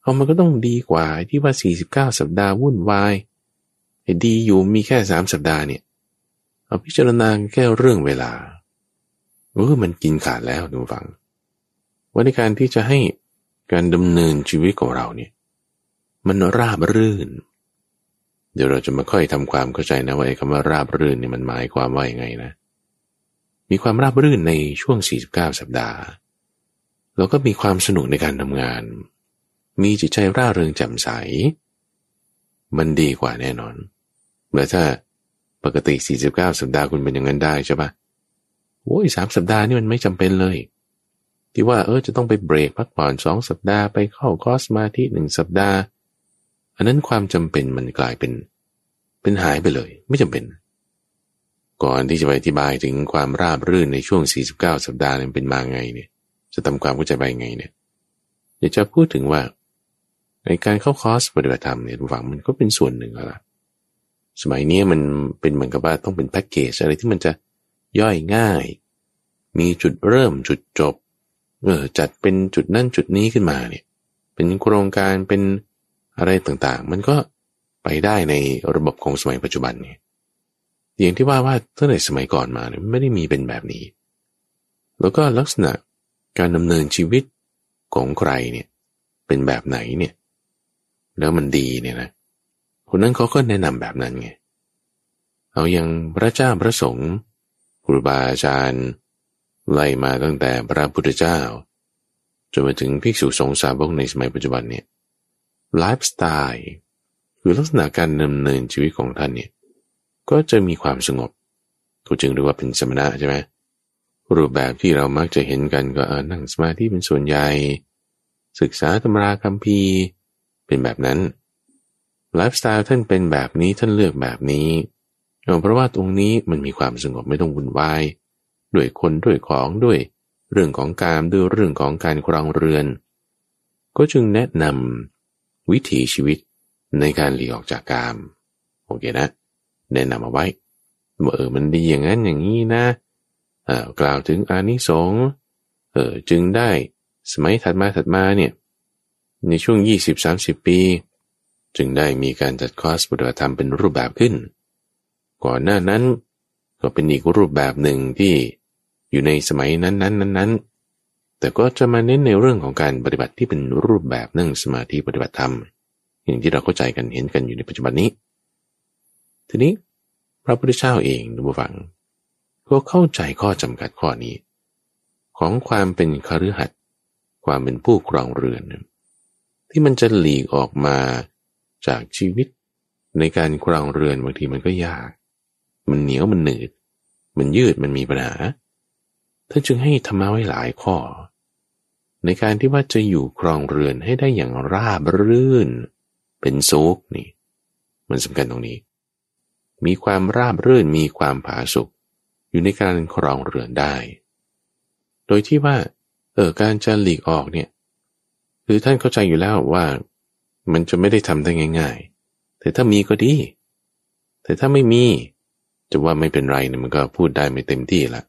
เอามันก็ต้องดีกว่าที่ว่าสี่สิบเก้าสัปดาห์วุ่นวายดีอยู่มีแค่สามสัปดาห์เนี่ย เอาพิจารณาแค่เรื่องเวลาเออมันกินขาดแล้วดูฟัง ว่าในการที่จะให้การดำเนินชีวิตของเราเนี่ย มันราบรื่น เดี๋ยวเราจะมาค่อยทำความเข้าใจนะว่าไอ้คำว่าราบรื่นเนี่ยมันหมายความว่าอย่างไงนะ มีความราบรื่นในช่วง 49 สัปดาห์ แล้วก็มีความสนุกในการทำงาน มีจิตใจร่าเริงแจ่มใส มันดีกว่าแน่นอนแื่ถ้า ปกติ 49 สัปดาห์คุณเป็นอย่างนั้นได้ใช่ปะโอ้ยสามสัปดาห์นี่มันไม่จำเป็นเลย ที่ว่าเออจะต้องไปเบรกพักผ่อนสองสัปดาห์ไปเข้าคอสมาที่หนึ่งสัปดาห์ อันนั้นความจำเป็นมันกลายเป็น เป็นหายไปเลย ไม่จำเป็น ก่อนที่จะไปอธิบายถึงความราบรื่นในช่วง 49 สัปดาห์นั้นเป็นมาไงเนี่ย จะทำความเข้าใจไปไงเนี่ยอยากจะพูดถึงว่าในการเข้าคอร์สปฏิบัติธรรมเนี่ยฝังมันก็เป็นส่วนหนึ่งแล้ว สมัยนี้มันเป็นเหมือนกับว่าต้องเป็นแพ็กเกจอะไรที่มันจะย่อยง่าย มีจุดเริ่มจุดจบ เออจัดเป็นจุดนั่นจุดนี้ขึ้นมาเนี่ย เป็นโครงการเป็นอะไรต่างๆ มันก็ไปได้ในระบบของสมัยปัจจุบันเนี่ยอย่างที่ว่าว่าตั้งแต่สมัยก่อนมาเนี่ยไม่ได้มีเป็นแบบนี้ แล้วก็ลักษณะการดำเนินชีวิตของใครเนี่ยเป็นแบบไหนเนี่ย แล้วมันดีเนี่ยนะ คนนั้นเขาก็แนะนำแบบนั้นไงเอาอย่างพระเจ้าพระสงฆ์ครูบาอาจารย์ ไล่มาตั้งแต่พระพุทธเจ้า จนมาถึงภิกษุสงฆ์สาวกในสมัยปัจจุบันเนี่ยไลฟ์สไตล์คือลักษณะการดำเนินชีวิตของท่านเนี่ยก็จะมีความสงบก็จึงเรียกว่าเป็นสมณะใช่ไหมรูปแบบที่เรามักจะเห็นกันก็นั่งสมาธิเป็นส่วนใหญ่ ศึกษาตำราคัมภีร์เป็นแบบนั้น ไลฟ์สไตล์ท่านเป็นแบบนี้ท่านเลือกแบบนี้เพราะว่าตรงนี้มันมีความสงบไม่ต้องวุ่นวายด้วยคนด้วยของด้วยเรื่องของการด้วยเรื่องของการครองเรือน ก็จึงแนะนำวิถีชีวิตในการหลีกออกจากกามโอเคนะ แนะนำเอาไว้ว่าเออมันดีอย่างนั้นอย่างนี้นะเออกล่าวถึงอานิสงส์เออจึงได้สมัยถัดมาถัดมาเนี่ยในช่วง 20-30 ปี จึงได้มีการจัดคอร์สปฏิบัติธรรมเป็นรูปแบบขึ้น ก่อนหน้านั้น ก็เป็นอีกรูปแบบหนึ่งที่อยู่ในสมัยนั้นนั้นนั้นนั้นแต่ก็จะมาเน้นในเรื่องของการปฏิบัติที่เป็นรูปแบบนั่งสมาธิปฏิบัติธรรม อย่างที่เราเข้าใจกันเห็นกันอยู่ในปัจจุบันนี้ ทีนี้พระพุทธเจ้าเองดูฟัง ก็เข้าใจข้อจำกัดข้อนี้ ของความเป็นคฤหัสถ์ความเป็นผู้ครองเรือน ที่มันจะหลีกออกมา จากชีวิต ในการครองเรือนบางทีมันก็ยาก มันเหนียวมันหนืด มันยืดมันมีปัญหาท่านจึงให้ธรรมะไว้หลายข้อ ในการที่ว่าจะอยู่ครองเรือนให้ได้อย่างราบรื่น เป็นสุขนี่ มันสำคัญตรงนี้ มีความราบรื่นมีความผาสุกอยู่ในการครองเรือนได้ โดยที่ว่า เออการจะหลีกออกเนี่ย คือท่านเข้าใจอยู่แล้วว่า มันจะไม่ได้ทำได้ง่าย ๆ แต่ถ้ามีก็ดี แต่ถ้าไม่มี จะว่าไม่เป็นไรเนี่ยมันก็พูดได้ไม่เต็มที่ละ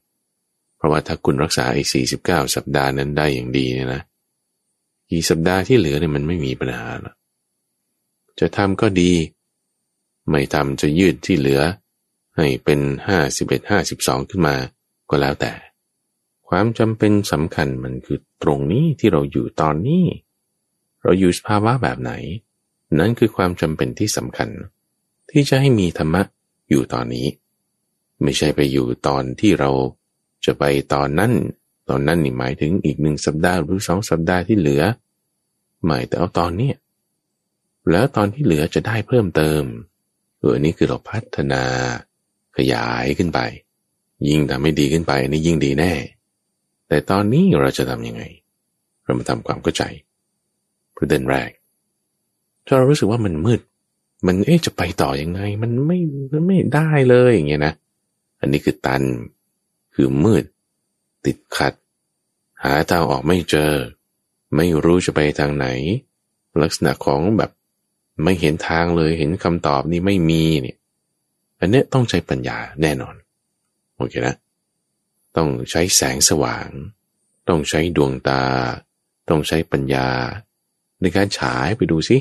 เพราะว่าถ้าคุณรักษาไอ้สี่สิบเก้าสัปดาห์นั้นได้อย่างดีเนี่ยนะกี่สัปดาห์ที่เหลือเนี่ยมันไม่มีปัญหาละจะทำก็ดี ไม่ทำจะยืดที่เหลือ ให้เป็นห้าสิบเอ็ดห้าสิบสองขึ้นมาก็แล้วแต่ ความจำเป็นสำคัญมันคือตรงนี้ที่เราอยู่ตอนนี้ เราอยู่สภาวะแบบไหน นั่นคือความจำเป็นที่สำคัญ ที่จะให้มีธรรมะอยู่ตอนนี้ ไม่ใช่ไปอยู่ตอนที่เราจะไปตอนนั้น ตอนนั้นนี่หมายถึงอีกหนึ่งสัปดาห์หรือสองสัปดาห์ที่เหลือ หมายแต่เอาตอนนี้แล้วตอนที่เหลือจะได้เพิ่มเติมเออนี้คือเราพัฒนา ขยายขึ้นไป ยิ่งทำให้ดีขึ้นไปอันนี้ยิ่งดีแน่ แต่ตอนนี้เราจะทำยังไง เรามาทำความเข้าใจ ประเด็นแรกถ้าเรารู้สึกว่ามันมืด มันเอ๊ะจะไปต่ออยังไง มันไม่มันไม่ได้เลยอย่างเงี้ยนะ อันนี้คือตัน คือมืด ติดขัด หาทางออกไม่เจอ ไม่รู้จะไปทางไหน ลักษณะของแบบไม่เห็นทางเลยเห็นคำตอบนี่ไม่มีเนี่ยอันเนี้ยต้องใช้ปัญญาแน่นอนโอเคนะ ต้องใช้แสงสว่าง ต้องใช้ดวงตา ต้องใช้ปัญญา ในการฉายไปดูสิ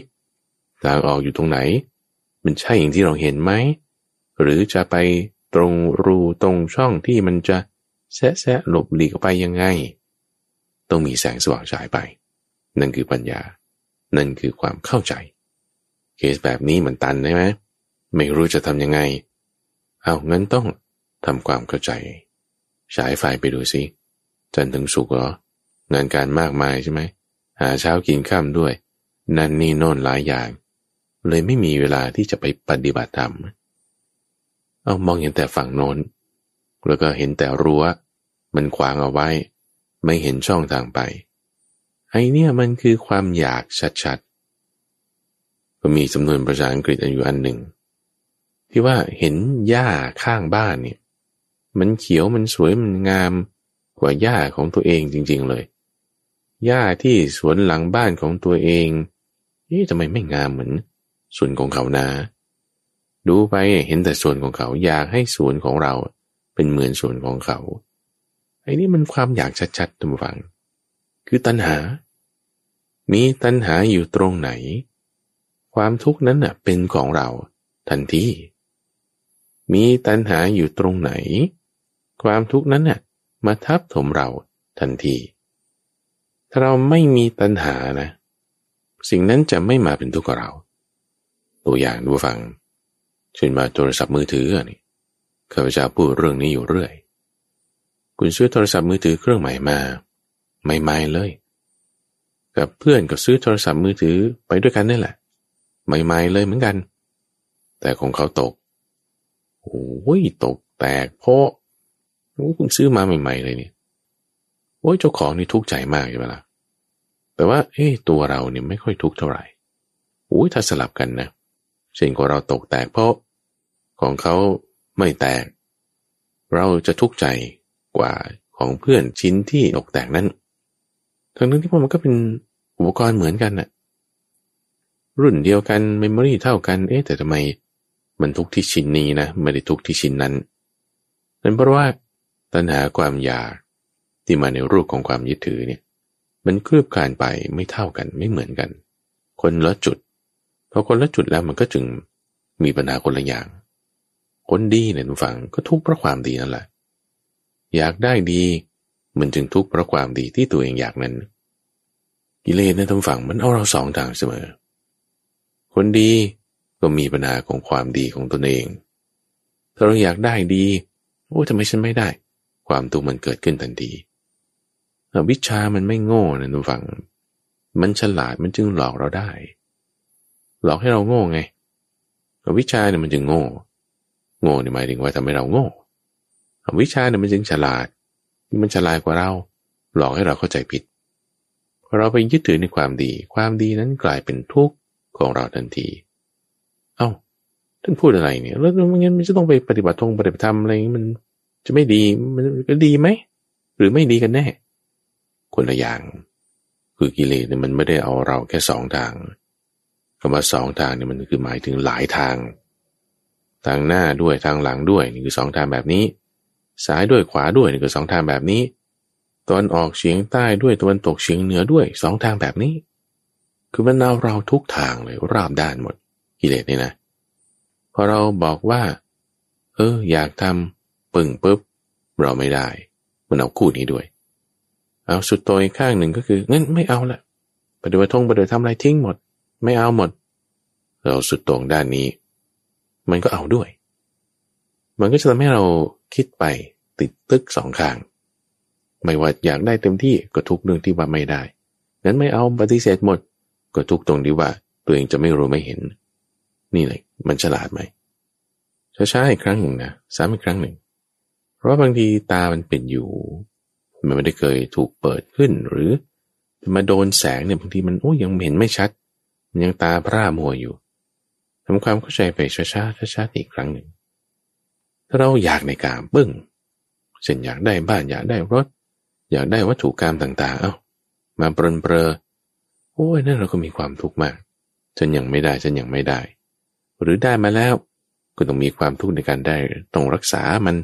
ทางออกอยู่ตรงไหน มันใช่อย่างที่เราเห็นไหม หรือจะไปตรงรูตรงช่องที่มันจะแซะแซะหลบหลีกไปยังไง ต้องมีแสงสว่างฉายไป นั่นคือปัญญา นั่นคือความเข้าใจ เคสแบบนี้มันตันได้ไหมไม่รู้จะทำยังไง เอางั้นต้องทำความเข้าใจ ฉายไฟไปดูสิจันถึงสุกเหรองานการมากมายใช่ไหม หาเช้ากินข้ามด้วย นั่นนี่โน่นหลายอย่าง เลยไม่มีเวลาที่จะไปปฏิบัติธรรมเอามองเห็นแต่ฝั่งโน้น แล้วก็เห็นแต่รั้ว มันขวางเอาไว้ ไม่เห็นช่องทางไป ไอเนี่ยมันคือความอยากชัดๆ ก็มีจำนวนภาษาอังกฤษอยู่อันหนึ่ง ที่ว่าเห็นหญ้าข้างบ้านเนี่ย มันเขียวมันสวยมันงามกว่าหญ้าของตัวเองจริง ๆ เลย หญ้าที่สวนหลังบ้านของตัวเองนี่ทำไมไม่งามเหมือนส่วนของเขานาดูไปเห็นแต่ส่วนของเขาอยากให้สวนของเราเป็นเหมือนส่วนของเขาไอ้นี่มันความอยากชัดๆทุกฝัง คือตัณหา มีตัณหาอยู่ตรงไหน ความทุกข์นั้นน่ะเป็นของเราทันทีมีตัณหาอยู่ตรงไหน ความทุกข์นั้นน่ะมาทับถมเราทันที ถ้าเราไม่มีตัณหานะ สิ่งนั้นจะไม่มาเป็นทุกข์กับเรา ตัวอย่างดูฟังเช่นมาโทรศัพท์มือถือนี่ข้าพเจ้าพูดเรื่องนี้อยู่เรื่อย คุณซื้อโทรศัพท์มือถือเครื่องใหม่มาใหม่ๆเลย กับเพื่อนก็ซื้อโทรศัพท์มือถือไปด้วยกันนี่แหละ ใหม่ๆเลยเหมือนกัน แต่ของเขาตกโอ้ยตกแตกเพราะเพิ่งซื้อมาใหม่ ๆ เลยเนี่ยโอ้ยเจ้าของนี่ทุกข์ใจมากใช่ไหมล่ะ แต่ว่าเอ้ตัวเราเนี่ยไม่ค่อยทุกข์เท่าไหร่อุ้ยถ้าสลับกันนะเช่นของเราตกแตกเพราะของเขาไม่แตก เราจะทุกข์ใจกว่าของเพื่อนชิ้นที่ตกแตกนั้น ทั้งนั้นที่ว่ามันก็เป็นอุปกรณ์เหมือนกันน่ะรุ่นเดียวกันเมมโมรีเท่ากัน เอ๊ะแต่ทำไมมันทุกที่ชิ้นนี้นะไม่ได้ทุกที่ชิ้นนั้นนั่นเพราะว่าตัณหาความอยากที่มาในรูปของความยึดถือเนี่ย มันคลืบคลานไปไม่เท่ากันไม่เหมือนกัน คนละจุดพอคนละจุดแล้วมันก็จึงมีปัญหาคนละอย่าง คนดีเนี่ยทุกฝังก็ทุกข์เพราะความดีนั่นแหละ อยากได้ดี มันจึงทุกข์เพราะความดีที่ตัวเองอยากนั้น กิเลสในทุกฝังมันเอาเราสองทางเสมอ คนดีก็มีปัญหาของความดีของตนเองถ้าเราอยากได้ดี โอ้ทำไมฉันไม่ได้ ความทุกข์มันเกิดขึ้นทันที วิชามันไม่โง่นะทุกฝัง มันฉลาดมันจึงหลอกเราได้ หลอกให้เราโง่ไงวิชาเนี่ยมันจึงโง่ โง่เนี่ยหมายถึงว่าทำให้เราโง่วิชาเนี่ยมันจึงฉลาด มันฉลาดกว่าเรา หลอกให้เราเข้าใจผิด เราไปยึดถือในความดี ความดีนั้นกลายเป็นทุกข์ของเราทันที เอา้า ท่านพูดอะไรเนี่ย แล้วงั้นมันจะต้องไปปฏิบัติทงปฏิบัติธรรมอะไรมันจะไม่ดี มันก็ดีไหม หรือไม่ดีกันแน่ คนละอย่าง คือกิเลสเนี่ยมันไม่ได้เอาเราแค่สองทางคำว่าสองทางเนี่ยมันคือหมายถึงหลายทาง ทางหน้าด้วยทางหลังด้วยนี่คือสองทางแบบนี้ ซ้ายด้วยขวาด้วยนี่คือสองทางแบบนี้ตอนออกเฉียงใต้ด้วยตะวันตกเฉียงเหนือด้วยสองทางแบบนี้ คือมันเอาเราทุกทางเลยราบด้านหมดกิเลสนี่นะพอเราบอกว่า เออ อยากทำปึ่งปุ๊บเราไม่ได้ มันเอาคู่นี้ด้วย เอาสุดโตอีกข้างหนึ่งก็คืองั้นไม่เอาละปฏิบัติทงปฏิบัติทำอะไรทิ้งหมด ไม่เอาหมด เราสุดตรงด้านนี้ มันก็เอาด้วย มันก็จะทำให้เราคิดไปติดตึกสองข้าง ไม่ว่าอยากได้เต็มที่ก็ทุกเรื่องที่ว่าไม่ได้นั้นไม่เอาปฏิเสธหมด ก็ทุกตรงที่ว่าตัวเองจะไม่รู้ไม่เห็น นี่เลยมันฉลาดไหมช้าๆอีกครั้งหนึ่งนะซ้ำอีกครั้งหนึ่ง เพราะบางทีตามันเป็นอยู่ มันไม่ได้เคยถูกเปิดขึ้นหรือมาโดนแสงเนี่ยบางทีมันโอ้ยังเห็นไม่ชัด มันยังตาพร่ามัวอยู่ทำความเข้าใจไปช้าๆช้าๆอีกครั้งหนึ่ง ถ้าเราอยากในการปึ้งเช่นอยากได้บ้านอยากได้รถ อยากได้วัตถุกรรมต่างๆ เอา้ามาปรนเปรอโอ้ยนั่นเราก็มีความทุกข์มากฉันยังไม่ได้ฉันยังไม่ได้ หรือได้มาแล้วก็ต้องมีความทุกข์ในการได้ต้องรักษามัน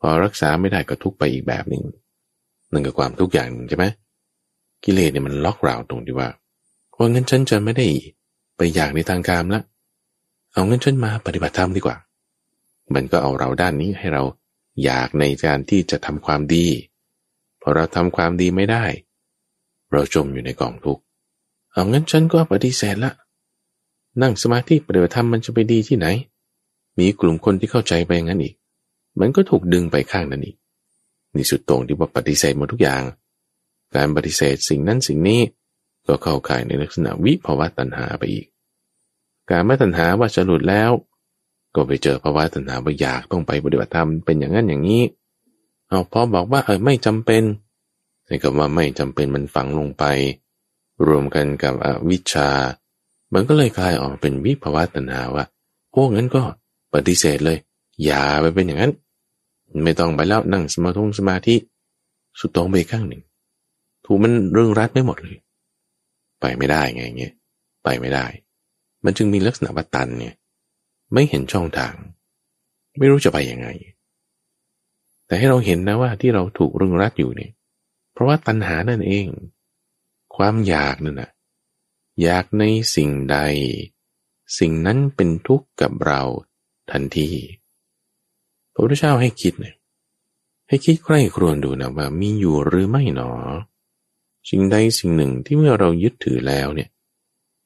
พอรักษาไม่ได้ก็ทุกข์ไปอีกแบบหนึ่ง นั่นก็ความทุกข์อย่างหนึ่งใช่ไหมกิเลสเนี่ยมันล็อกเราตรงที่ว่าว่างั้นฉันจะไม่ได้ไปอยากในทางการละเอางั้นฉันมาปฏิบัติธรรมดีกว่า มันก็เอาเราด้านนี้ให้เราอยากในการที่จะทำความดีพอเราทำความดีไม่ได้ เราจมอยู่ในกองทุกข์เอางั้นฉันก็ปฏิเสธละ นั่งสมาธิปฏิบัติธรรมมันจะไปดีที่ไหน มีกลุ่มคนที่เข้าใจไปงั้นอีก มันก็ถูกดึงไปข้างนั้นอีก นี่สุดตรงที่ว่าปฏิเสธหมดทุกอย่าง การปฏิเสธสิ่งนั้นสิ่งนี้ก็เข้าข่ายในลักษณะวิภาวะตัณหาไปอีก การไม่ตัณหาว่าจะหลุดแล้ว ก็ไปเจอภาวะตัณหาว่าอยากต้องไปปฏิบัติธรรมเป็นอย่างนั้นอย่างนี้ เอาพอบอกว่าเออไม่จำเป็นในคำว่าไม่จำเป็นมันฝังลงไป รวมกันกับอวิชชา มันก็เลยกลายออกเป็นวิภาวะตัณหาว่าโอ้งั้นก็ปฏิเสธเลย อย่าไปเป็นอย่างนั้น ไม่ต้องไปแล้วนั่งสมาธิสมาธิสุดตรงไปข้างหนึ่ง ถูกมันเรื่องรัดไม่หมดเลย ไปไม่ได้ไงเงี้ยไปไม่ได้ มันจึงมีลักษณะว่าตันเนี่ย ไม่เห็นช่องทาง ไม่รู้จะไปยังไง แต่ให้เราเห็นนะว่าที่เราถูกรึงรัดอยู่เนี่ย เพราะว่าตัณหานั่นเอง ความอยากนั่นนะอยากในสิ่งใด สิ่งนั้นเป็นทุกข์กับเราทันที พระพุทธเจ้าให้คิดเนี่ยให้คิดใคร่ครวญดูนะว่ามีอยู่หรือไม่หนอ สิ่งใดสิ่งหนึ่งที่เมื่อเรายึดถือแล้วเนี่ย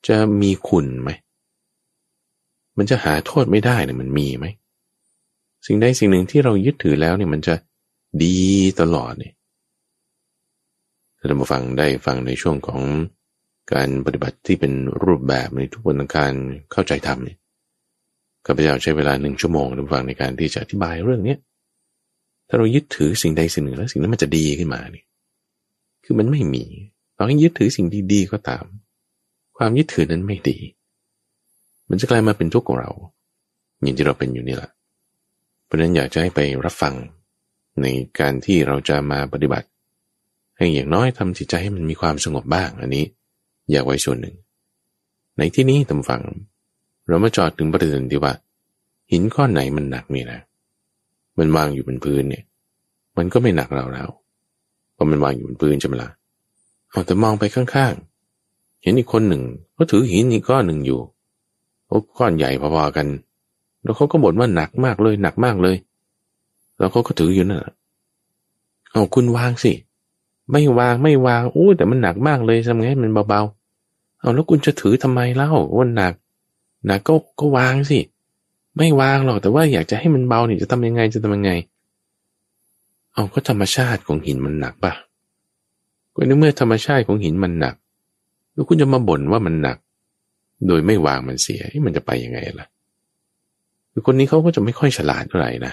จะมีคุณไหม มันจะหาโทษไม่ได้เนี่ยมันมีไหม สิ่งใดสิ่งหนึ่งที่เรายึดถือแล้วเนี่ยมันจะดีตลอดเนี่ยถ้าเรามาฟังได้ฟังในช่วงของการปฏิบัติที่เป็นรูปแบบในทุกวันการเข้าใจธรรมเนี่ย ข้าพเจ้าใช้เวลาหนึ่งชั่วโมงในฟังในการที่จะอธิบายเรื่องเนี้ยถ้าเรายึดถือสิ่งใดสิ่งหนึ่งแล้วสิ่งนั้นมันจะดีขึ้นมาเนี่ยคือมันไม่มีเราให้ยึดถือสิ่งดีๆก็ตาม ความยึดถือนั้นไม่ดี มันจะกลายมาเป็นทุกข์ของเรา อย่างที่เราเป็นอยู่นี่แหละ เพราะนั้นอยากจะให้ไปรับฟังในการที่เราจะมาปฏิบัติ ให้อย่างน้อยทำจิตใจให้มันมีความสงบบ้างอันนี้ อยากไว้ส่วนหนึ่ง ในที่นี้ตำฟัง เรามาจอดถึงประเด็นที่ว่า หินก้อนไหนมันหนักนี่นะมันวางอยู่บนพื้นเนี่ย มันก็ไม่หนักเราแล้วเพราะมันวางอยู่บนพื้นใช่ไหมละ่ะเอาแต่มองไปข้างๆ เห็นอีกคนหนึ่งก็ถือหินอีกก้อนหนึ่งอยู่โอ้ก้อนใหญ่พอๆกัน แล้วเขาก็บ่นว่าหนักมากเลยหนักมากเลย แล้วเขาก็ถืออยู่นั่นเอาคุณวางสิ ไม่วางไม่วางโอ้แต่มันหนักมากเลยทำไงมันเบาๆเอาแล้วคุณจะถือทำไมเล่าว่าหนัก นักก็ก็วางสิ ไม่วางหรอกแต่ว่าอยากจะให้มันเบาเนี่ยจะทำยังไงจะทำยังไง เอาก็ธรรมชาติของหินมันหนักปะก็ในเมื่อธรรมชาติของหินมันหนักแล้วคุณจะมาบ่นว่ามันหนัก โดยไม่วางมันเสียมันจะไปยังไงล่ะคือคนนี้เขาก็จะไม่ค่อยฉลาดเท่าไหร่นะ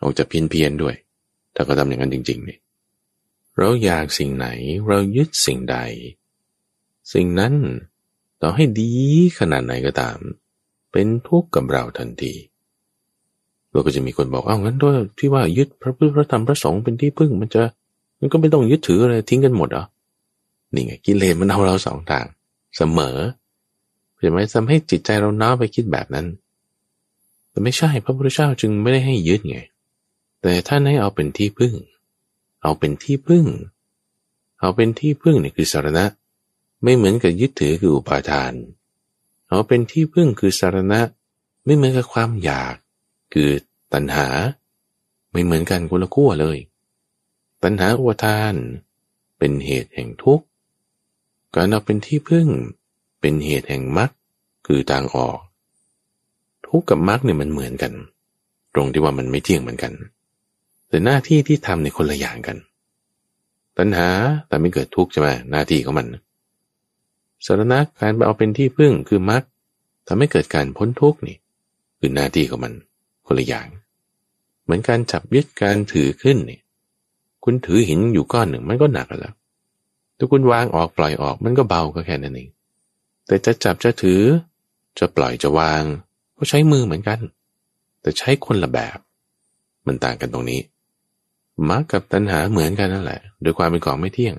ออกจะเพี้ยนเพียนด้วย ถ้าเขาทำอย่างนั้นจริงๆเนี่ยเราอยากสิ่งไหนเรายึดสิ่งใด สิ่งนั้น ต่อให้ดีขนาดไหนก็ตาม เป็นทุกข์กับเราทันทีเราก็จะมีคนบอกอ้าวงั้นด้วยที่ว่ายึดพระพุทธพระธรรมพระสงฆ์เป็นที่พึ่งมันจะมันก็ไม่ต้องยึดถืออะไรทิ้งกันหมดเหรอนี่ไงกิเลสมันเอาเราสองทาง เสมอเห็นไหมทำให้จิตใจเราน้าไปคิดแบบนั้น แต่ไม่ใช่พระพุทธเจ้าจึงไม่ได้ให้ยึดไง แต่ท่านให้เอาเป็นที่พึ่ง เอาเป็นที่พึ่ง เอาเป็นที่พึ่งเนี่ยคือสารณะ ไม่เหมือนกับยึดถือคืออุปาทาน เอาเป็นที่พึ่งคือสารณะ ไม่เหมือนกับความอยาก คือตัณหา ไม่เหมือนกันคนละขั้วเลย ตัณหาอุปทาน เป็นเหตุแห่งทุกข์การเอาเป็นที่พึ่ง เป็นเหตุแห่งมรรคคือทางออก ทุกข์กับมรรคเนี่ยมันเหมือนกัน ตรงที่ว่ามันไม่เที่ยงเหมือนกัน แต่หน้าที่ที่ทำในคนละอย่างกัน ตัณหาแต่ไม่เกิดทุกข์ใช่ไหมหน้าที่ของมัน สารณะการไปเอาเป็นที่พึ่งคือมรรคทำให้เกิดการพ้นทุกข์นี่คือหน้าที่ของมันคนละอย่าง เหมือนการจับยึดการถือขึ้นนี่คุณถือหินอยู่ก้อนหนึ่งมันก็หนักแล้วถ้าคุณวางออกปล่อยออกมันก็เบาก็แค่นั้นเองแต่จะจับจะถือ จะปล่อยจะวาง ก็ใช้มือเหมือนกัน แต่ใช้คนละแบบ มันต่างกันตรงนี้มรรคกับตัณหาเหมือนกันนั่นแหละ โดยความเป็นของไม่เที่ยง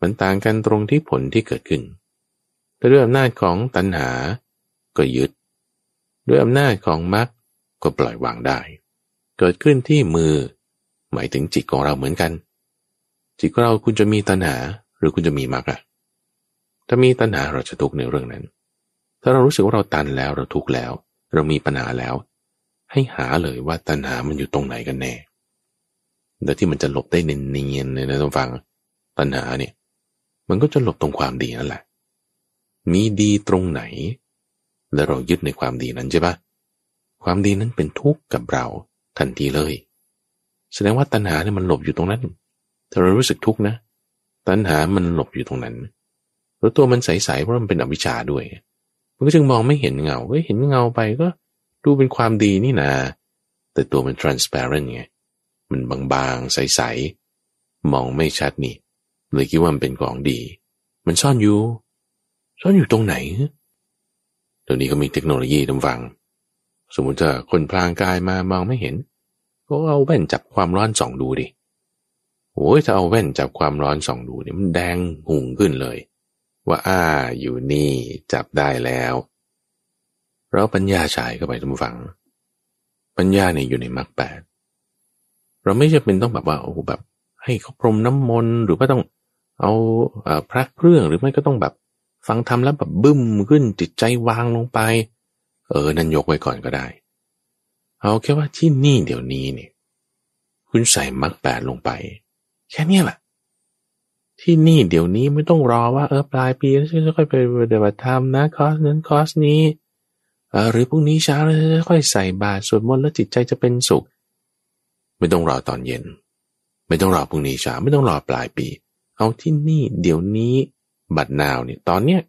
มันต่างกันตรงที่ผลที่เกิดขึ้น แต่ด้วยอำนาจของตัณหา ก็ยึด ด้วยอำนาจของมรรคก็ปล่อยวางได้ เกิดขึ้นที่มือ หมายถึงจิตของเราเหมือนกัน จิตของเราคุณจะมีตัณหาหรือคุณจะมีมรรคอะถ้ามีตัณหาเราจะทุกข์ในเรื่องนั้น ถ้าเรารู้สึกว่าเราตันแล้วเราทุกข์แล้ว เรามีปัญหาแล้ว ให้หาเลยว่าตัณหามันอยู่ตรงไหนกันแน่แล้วที่มันจะหลบได้เนียนๆเลยนะท่านฟัง ตัณหาเนี่ย มันก็จะหลบตรงความดีนั่นแหละ มีดีตรงไหน แล้วเรายึดในความดีนั้นใช่ปะความดีนั้นเป็นทุกข์กับเราทันทีเลย แสดงว่าตัณหาเนี่ยมันหลบอยู่ตรงนั้นถ้าเรารู้สึกทุกข์นะ ตัณหามันหลบอยู่ตรงนั้น แล้วตัวมันใสๆเพราะมันเป็นอวิชชาด้วย มันก็จึงมองไม่เห็นเงาเห็นเงาไปก็ดูเป็นความดีนี่นา แต่ตัวมัน transparent ไง มันบางๆ ใสๆ มองไม่ชัดนี่ เลยคิดว่ามันเป็นของดี มันซ่อนอยู่ ซ่อนอยู่ตรงไหนตอนนี้ก็มีเทคโนโลยีทำฟัง สมมติถ้าคนพลางกายมามองไม่เห็น ก็เอาแว่นจับความร้อนส่องดูดิโอ้ยถ้าเอาแว่นจับความร้อนส่องดูเนี่ยมันแดงหุ่งขึ้นเลย ว่าอ้าอยู่นี่จับได้แล้วเราปัญญาฉายเข้าไปทุกฝัง ปัญญาเนี่ยอยู่ในมรรคแปดเราไม่จะเป็นต้องแบบว่าโอ้แบบ ให้เขาพรมน้ำมนต์หรือว่าต้องเอาพระเครื่องหรือไม่ก็ต้องแบบ ฟังทำแล้วแบบบึ้มขึ้นจิตใจวางลงไป เออ นั่นยกไว้ก่อนก็ได้ เอาแค่ว่าที่นี่เดี๋ยวนี้เนี่ยคุณใส่มรรคแปดลงไป แค่นี้แหละ ที่นี่เดี๋ยวนี้ไม่ต้องรอว่าเออปลายปีแล้วจะค่อยไปปฏิบัติธรรมนะคอสนั้นคอสนี้หรือพรุ่งนี้เช้าแล้วจะค่อยใส่บาตรสวดมนต์แล้วจิตใจจะเป็นสุข ไม่ต้องรอตอนเย็น ไม่ต้องรอพรุ่งนี้เช้าไม่ต้องรอปลายปี เอาที่นี่เดี๋ยวนี้ บัดนาวเนี่ยตอนเนี้ย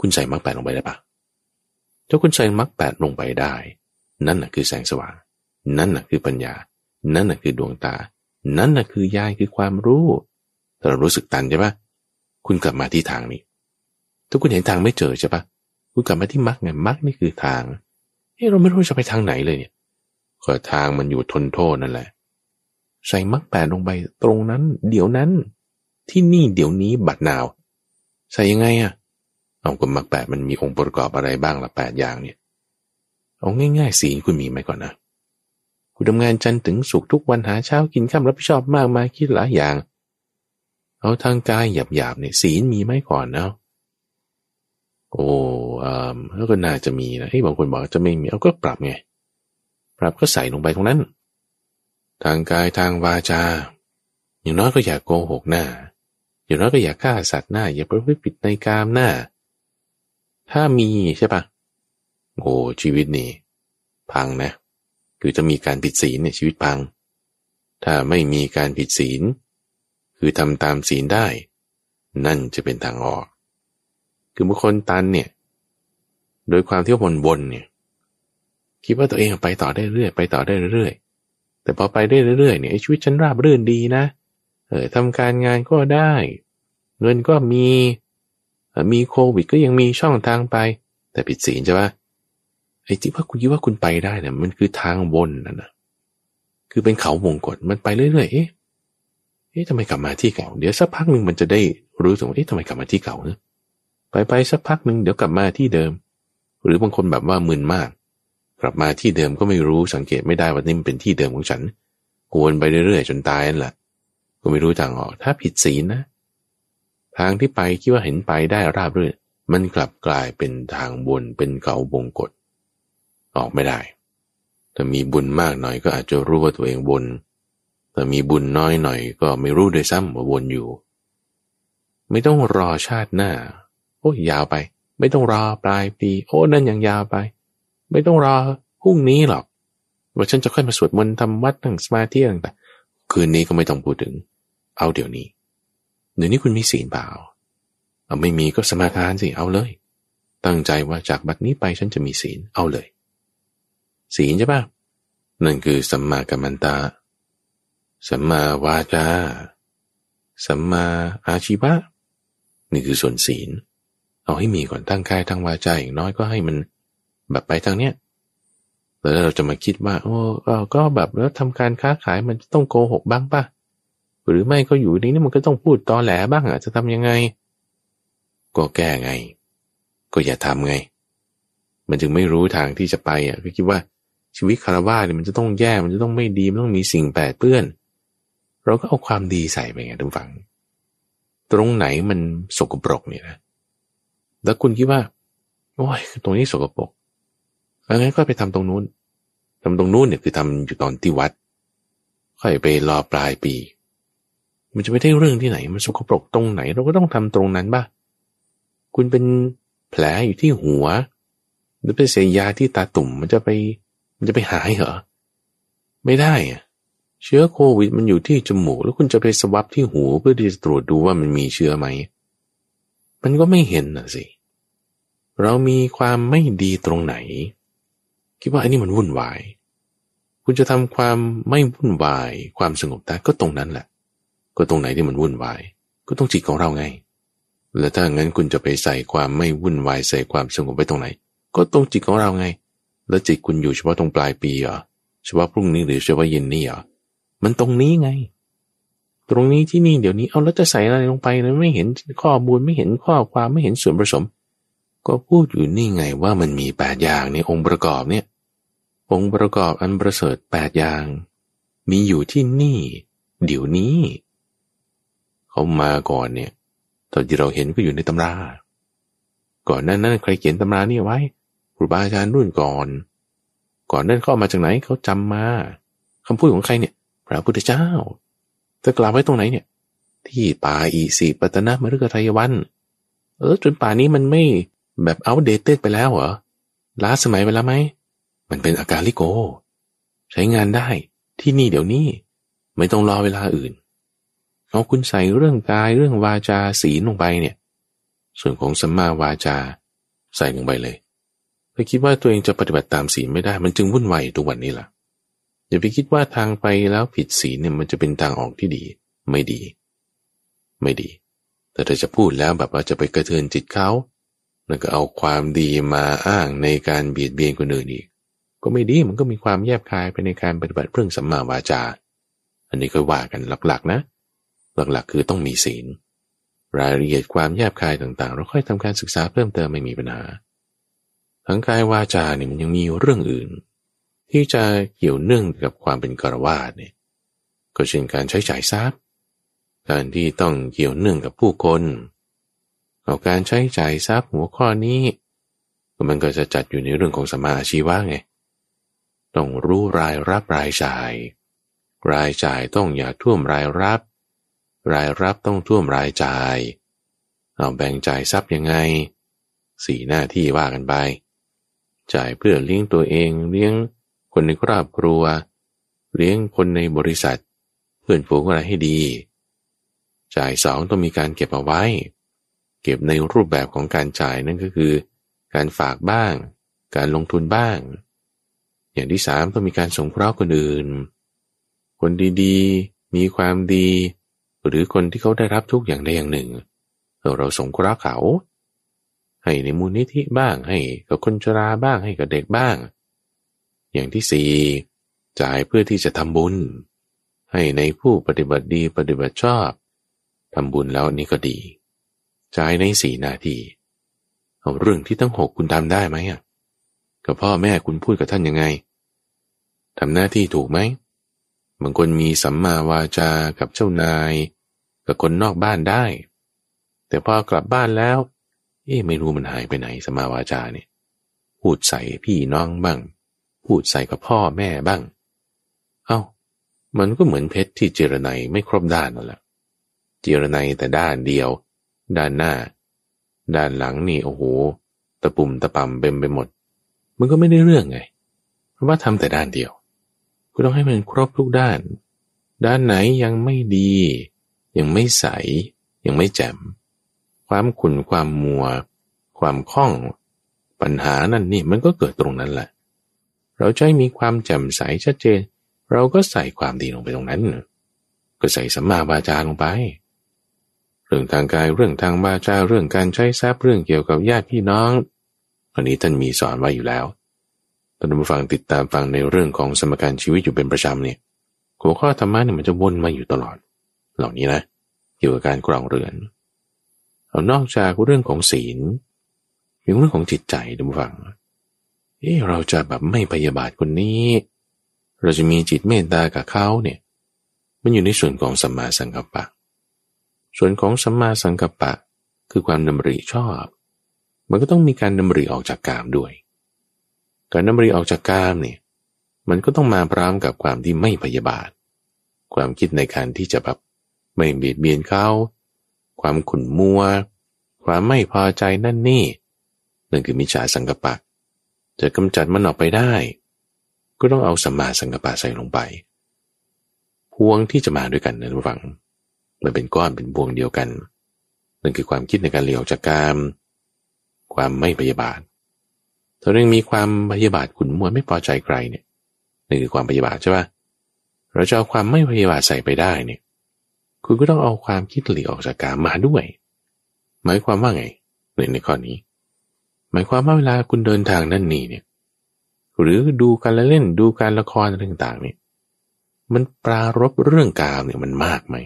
คุณใส่มรรคแปดลงไปได้ปะถ้าคุณใส่มรรคแปดลงไปได้ นั่นน่ะคือแสงสว่าง นั่นน่ะคือปัญญา นั่นน่ะคือดวงตา นั่นน่ะคือยายคือความรู้ถ้าเรารู้สึกตันใช่ปะคุณกลับมาที่ทางนี้ถ้าคุณเห็นทางไม่เจอใช่ปะคุณกลับมาที่มรรคไงมรรคนี่คือทางเฮ้เราไม่รู้จะไปทางไหนเลยเนี่ยก็ทางมันอยู่ทนโทษนั่นแหละ ใส่มรรคแปดลงไปตรงนั้น เดี๋ยวนั้น ที่นี่เดี๋ยวนี้บัดนาว ใส่ยังไงอะเอากับมรรคแปดมันมีองค์ประกอบอะไรบ้างละแปดอย่างเนี่ย เอาง่ายๆสีคุณมีไหมก่อนนะคุณทำงานจันทร์ถึงสุกทุกวันหาเช้ากินข้ามรับผิดชอบมากมายคิดหลายอย่าง เอาทางกายหยาบๆเนี่ยศีลมีไหมก่อนเนาะโอ้อ่าแล้วก็น่าจะมีนะไอ้บางคนบอกจะไม่มีเอาก็ปรับไง ปรับก็ใส่ลงไปตรงนั้น ทางกายทางวาจา อย่างน้อยก็อย่าโกหกหน้า อย่างน้อยก็อย่าฆ่าสัตว์หน้า อย่าประพฤติผิดในกามหน้า ถ้ามีใช่ปะโอ้ชีวิตนี่ พังนะ คือจะมีการผิดศีลเนี่ยชีวิตพัง ถ้าไม่มีการผิดศีล คือทำตามศีลได้ นั่นจะเป็นทางออก คือบุคคลตันเนี่ย โดยความที่วนวนเนี่ย คิดว่าตัวเองไปต่อได้เรื่อยไปต่อได้เรื่อยแต่พอไปได้เรื่อยเนี่ยชีวิตฉันราบรื่นดีนะเเออทำการงานก็ได้ เงินก็มีมีโควิดก็ยังมีช่องทางไป แต่ผิดศีลใช่ปะไอ้ที่ว่าคุณคิดว่าคุณไปได้เนี่ยมันคือทางวนนั่นนะคือเป็นเขาวงกฏมันไปเรื่อยๆเอ๊ะเอ๊ะทำไมกลับมาที่เก่าเดี๋ยวสักพักหนึ่งมันจะได้รู้สึกว่าเอ๊ะทำไมกลับมาที่เก่าเนอะไปไปสักพักหนึ่งเดี๋ยวกลับมาที่เดิม หรือบางคนแบบว่ามึนมาก กลับมาที่เดิมก็ไม่รู้สังเกตไม่ได้ว่านี่มันเป็นที่เดิมของฉันวนไปเรื่อยๆจนตายนั่นแหละ ก็ไม่รู้ทางออก ถ้าผิดศีลนะ ทางที่ไปคิดว่าเห็นไปได้ราบรื่นมันกลับกลายเป็นทางบนเป็นเขาบงกฎออกไม่ได้ถ้ามีบุญมากหน่อยก็อาจจะรู้ว่าตัวเองบนแต่มีบุญน้อยหน่อยก็ไม่รู้ด้วยซ้ำว่าวนอยู่ ไม่ต้องรอชาติหน้า โอ้ยยาวไป ไม่ต้องรอปลายปี โอ้นั่นยังยาวไป ไม่ต้องรอพรุ่งนี้หรอก ว่าฉันจะค่อยมาสวดมนต์ทำวัดนั่งสมาธิต่างๆคืนนี้ก็ไม่ต้องพูดถึง เอาเดี๋ยวนี้เดี๋ยวนี้คุณมีศีลเปล่าเอาไม่มีก็สมาทานสิเอาเลย ตั้งใจว่าจากบัดนี้ไปฉันจะมีศีลเอาเลย ศีลใช่ปะนั่นคือสัมมากัมมันตา สัมมาวาจา สัมมาอาชีวะ นี่คือส่วนศีล เอาให้มีก่อนตั้งกายทั้งวาจาอย่างน้อยก็ให้มันแบบไปทางเนี้ยแล้วเราจะมาคิดว่า โอ้ก็แบบแล้วทำการค้าขายมันต้องโกหกบ้างป่ะ หรือไม่ก็อยู่นี้มันก็ต้องพูดตอแหลบ้างอะจะทำยังไง ก็แก้ไง ก็อย่าทำไง มันจึงไม่รู้ทางที่จะไปอะก็คิดว่าชีวิตคารวะเนี่ยมันจะต้องแย่มันจะต้องไม่ดีมันต้องมีสิ่งแปดเปื้อน เราก็เอาความดีใส่ไปไงทุกฝัง ตรงไหนมันสกปรกเนี่ยนะ แล้วคุณคิดว่าโอ้ยตรงนี้สกปรกงั้นก็ไปทำตรงนู้นทำตรงนู้นเนี่ยคือทำอยู่ตอนที่วัด ค่อยไปรอปลายปี มันจะไม่ได้เรื่องที่ไหน มันสกปรกตรงไหน เราก็ต้องทำตรงนั้นบ้าคุณเป็นแผลอยู่ที่หัวหรือเป็นเสียยาที่ตาตุ่มมันจะไป มันจะไปหายเหรอ ไม่ได้อะเชื้อโควิดมันอยู่ที่จมูก แล้วคุณจะไปสวับที่หูเพื่อที่จะตรวจดูว่ามันมีเชื้อไหม มันก็ไม่เห็นนะสิ เรามีความไม่ดีตรงไหน คิดว่าอันนี้มันวุ่นวาย คุณจะทำความไม่วุ่นวาย ความสงบได้ก็ตรงนั้นแหละ ก็ตรงไหนที่มันวุ่นวาย ก็ต้องจิตของเราไง แล้วถ้างั้นคุณจะไปใส่ความไม่วุ่นวายใส่ความสงบไปตรงไหน ก็ตรงจิตของเราไง แล้วจิตคุณอยู่เฉพาะตรงปลายปีเหรอเฉพาะพรุ่งนี้หรือเฉพาะเย็นนี้เหรอมันตรงนี้ไง ตรงนี้ที่นี่เดี๋ยวนี้เอาแล้วจะใส่อะไรลงไปนะไม่เห็นข้อมูลไม่เห็นข้อความไม่เห็นส่วนผสม ก็พูดอยู่นี่ไงว่ามันมีแปดอย่างในองค์ประกอบเนี่ย องค์ประกอบอันประเสริฐแปดอย่าง มีอยู่ที่นี่ เดี๋ยวนี้ เขามาก่อนเนี่ยตอนที่เราเห็นก็อยู่ในตำรา ก่อนนั้นนั้นใครเขียนตำรานี่ไว้ครูบาอาจารย์รุ่นก่อน ก่อนนั้นเข้ามาจากไหนเขาจำมาคำพูดของใครเนี่ย พระพุทธเจ้าจะกล่าวไว้ตรงไหนเนี่ย ที่ป่าอีสีปัตนะมฤคทายวันเออจนป่านี้มันไม่แบบอัปเดตไปแล้วเหรอล้าสมัยไปแล้วไหมมันเป็นอาการลิโก ใช้งานได้ที่นี่เดี๋ยวนี้ ไม่ต้องรอเวลาอื่น เอาคุณใส่เรื่องกายเรื่องวาจาศีลลงไปเนี่ย ส่วนของสัมมาวาจาใส่ลงไปเลยถ้าคิดว่าตัวเองจะปฏิบัติตามศีลไม่ได้ มันจึงวุ่นวายทุกวันนี้ล่ะอย่าไปคิดว่าทางไปแล้วผิดศีลเนี่ยมันจะเป็นทางออกที่ดี ไม่ดี ไม่ดี แต่ถ้าจะพูดแล้วแบบว่าจะไปกระเทือนจิตเขาแล้วก็เอาความดีมาอ้างในการเบียดเบียนคนอื่นอีก ก็ไม่ดีมันก็มีความแยบคายไปในการปฏิบัติเรื่องสัมมาวาจา อันนี้ก็ว่ากันหลักๆนะ หลักๆ คือต้องมีศีล รายละเอียดความแยบคายต่างๆ เราค่อยทำการศึกษาเพิ่มเติมไม่มีปัญหาทั้งกายวาจาเนี่ยมันยังมีเรื่องอื่น ที่จะเกี่ยวเนื่องกับความเป็นกรวาดเนี่ยก็เช่นการใช้จ่ายทรัพย์ การที่ต้องเกี่ยวเนื่องกับผู้คนเอาการใช้จ่ายทรัพย์หัวข้อนี้มันก็จะจัดอยู่ในเรื่องของสมาอาชีวะไงต้องรู้รายรับรายจ่าย รายจ่ายต้องอย่าท่วมรายรับ รายรับต้องท่วมรายจ่าย เอาแบ่งจ่ายทรัพย์ยังไง สี่หน้าที่ว่ากันไป จ่ายเพื่อเลี้ยงตัวเองเลี้ยงคนในครอบครัว เลี้ยงคนในบริษัท เพื่อนฝูงอะไรให้ดี จ่ายสองต้องมีการเก็บเอาไว้ เก็บในรูปแบบของการจ่ายนั่นก็คือ การฝากบ้าง การลงทุนบ้าง อย่างที่สามต้องมีการสงเคราะห์คนอื่น คนดีๆ มีความดี หรือคนที่เขาได้รับทุกอย่างใดอย่างหนึ่ง เราสงเคราะห์เขา ให้ในมูลนิธิบ้างให้กับคนชราบ้างให้กับเด็กบ้าง อย่างที่สี่จ่ายเพื่อที่จะทำบุญ ให้ในผู้ปฏิบัติดีปฏิบัติชอบทำบุญแล้วนี่ก็ดี จ่ายในสี่นาทีเอาเรื่องที่ทั้งหกคุณทำได้ไหมอะกับพ่อแม่คุณพูดกับท่านยังไงทำหน้าที่ถูกไหม บางคนมีสัมมาวาจากับเจ้านายกับคนนอกบ้านได้ แต่พอกลับบ้านแล้ว เอ๊ะไม่รู้มันหายไปไหนสัมมาวาจาเนี่ยพูดใส่พี่น้องบ้าง พูดใส่กับพ่อแม่บ้าง เอา้า มันก็เหมือนเพชรที่เจรไนไม่ครบด้านนั่นแหละเจรไนแต่ด้านเดียว ด้านหน้า ด้านหลังนี่โอ้โหตะปุ่มตะปำเต็มไปหมด มันก็ไม่ได้เรื่องไง เพราะว่าทำแต่ด้านเดียว ก็ต้องให้มันครบทุกด้าน ด้านไหนยังไม่ดี ยังไม่ใส ยังไม่แจ่ม ความขุ่นความมัว ความคล่อง ปัญหานั่นนี่มันก็เกิดตรงนั้นแหละ เราใช้มีความแจ่มใสชัดเจน เราก็ใส่ความดีลงไปตรงนั้น ก็ใส่สัมมาบาจาลงไป เรื่องทางกายเรื่องทางบาจาเรื่องการใช้ทรัพย์เรื่องเกี่ยวกับญาติพี่น้องอันนี้ท่านมีสอนไว้อยู่แล้ว ท่านผู้ฟังติดตามฟังในเรื่องของสมการชีวิตอยู่เป็นประจำเนี่ยหัวข้อธรรมะเนี่ยมันจะวนมาอยู่ตลอด เหล่านี้นะเกี่ยวกับการกรองเรือนเอานอกจากเรื่องของศีลยังเรื่องของจิตใจท่านผู้ฟังเอ๊เราจะแบบไม่พยาบาทคนนี้ เราจะมีจิตเมตตากับเขาเนี่ย มันอยู่ในส่วนของสัมมาสังกัปปะ ส่วนของสัมมาสังกัปปะคือความดำริชอบ มันก็ต้องมีการดำริออกจากกามด้วย การนำรีออกจากกามเนี่ยมันก็ต้องมาพร้อมกับความที่ไม่พยาบาท ความคิดในการที่จะแบบไม่เบียดเบียนเขา ความขุ่นมัว ความไม่พอใจนั่นนี่นั่นคือมิจฉาสังกปะ จะกำจัดมันออกไปได้ ก็ต้องเอาสัมมาสังกปะใส่ลงไป พวงที่จะมาด้วยกันนั้นฟัง มันเป็นก้อนเป็นพวงเดียวกันนั่นคือความคิดในการเลี้ยวจากกาม ความไม่พยาบาท ถ้าเรื่องมีความพยาบาทขุนมัวไม่พอใจใครเนี่ยนี่คือความพยาบาทใช่ปะเราจะเอาความไม่พยาบาทใส่ไปได้เนี่ย คุณก็ต้องเอาความคิดหลีออกจากกามมาด้วย หมายความว่าไงในในข้อนี้ หมายความว่าเวลาคุณเดินทางนั่นนี่เนี่ย หรือดูการละเล่นดูการละครต่างๆเนี่ยมันปรารบเรื่องกามเนี่ยมันมากไหม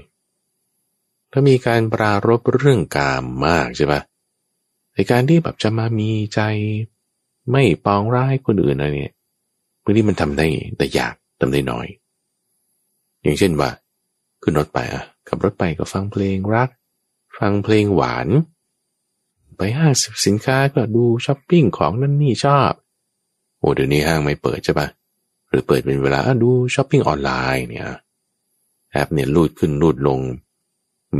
ถ้ามีการปรารบเรื่องกามมากใช่ปะในการที่แบบจะมามีใจ ไม่ปองร้ายคนอื่นอะไรเนี่ยบางทีมันทำได้แต่ยากทำได้น้อย อย่างเช่นว่า ขึ้นรถไปอะขับรถไปก็ฟังเพลงรัก ฟังเพลงหวาน ไปห้างสินค้าก็ดูช้อปปิ้งของนั่นนี่ชอบโอ้เดี๋ยวนี้ห้างไม่เปิดใช่ปะหรือเปิดเป็นเวลาดูช้อปปิ้งออนไลน์เนี่ยแอปเนี่ยรูดขึ้นรูดลง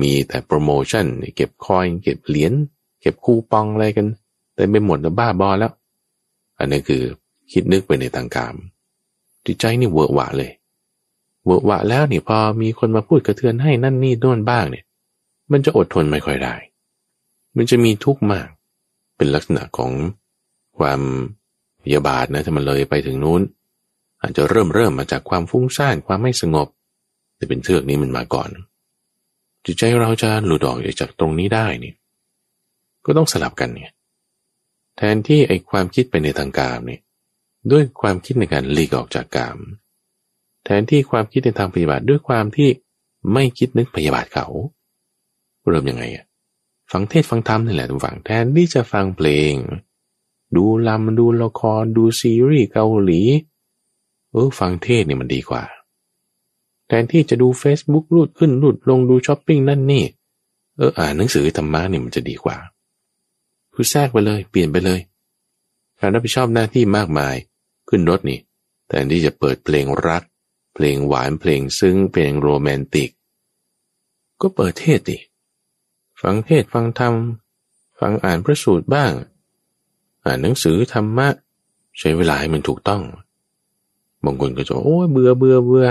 มีแต่โปรโมชั่นเก็บคอยเก็บเหรียญเก็บคูปองอะไรกันเต็มไปหมดแล้วบ้าบอแล้ว อันนี้คือคิดนึกไปในทางกาม จิตใจนี่เวอร์วะเลย เวอร์วะแล้วนี่พอมีคนมาพูดกระเทือนให้นั่นนี่โน่นบ้างเนี่ย มันจะอดทนไม่ค่อยได้ มันจะมีทุกข์มาก เป็นลักษณะของความพยาบาทนะถ้ามันเลยไปถึงนู้น อาจจะเริ่มเริ่มมาจากความฟุ้งซ่านความไม่สงบ แต่เป็นเทือกนี้มันมาก่อน จิตใจเราจะหลุดออกจากตรงนี้ได้นี่ ก็ต้องสลับกันเนี่ย แทนที่ไอความคิดไปในทางกามเนี่ยด้วยความคิดในการหลีกออกจากกาม แทนที่ความคิดในทางปฏิบัติด้วยความที่ไม่คิดนึกพยาบาทเขา เริ่มยังไงอะฟังเทศฟังธรรมนี่แหละทุกฝั่งแทนที่จะฟังเพลง ดูลำดูละครดูซีรีส์เกาหลีเออฟังเทศเนี่ยมันดีกว่า แทนที่จะดู Facebook รูดขึ้นรูดลงดูช้อปปิ้งนั่นนี่ เอออ่านหนังสือธรรมะเนี่ยมันจะดีกว่า คือแทรกไปเลย เปลี่ยนไปเลยการรับผิดชอบหน้าที่มากมาย ขึ้นรถนี่แต่ที่จะเปิดเพลงรัก เพลงหวานเพลงซึ้งเพลงโรแมนติก ก็เปิดเทศดิฟังเทศฟังธรรม ฟังอ่านพระสูตรบ้าง อ่านหนังสือธรรมะ ใช้เวลาให้มันถูกต้องบางคนก็จะโอ้เบื่อเบื่อเบื่อ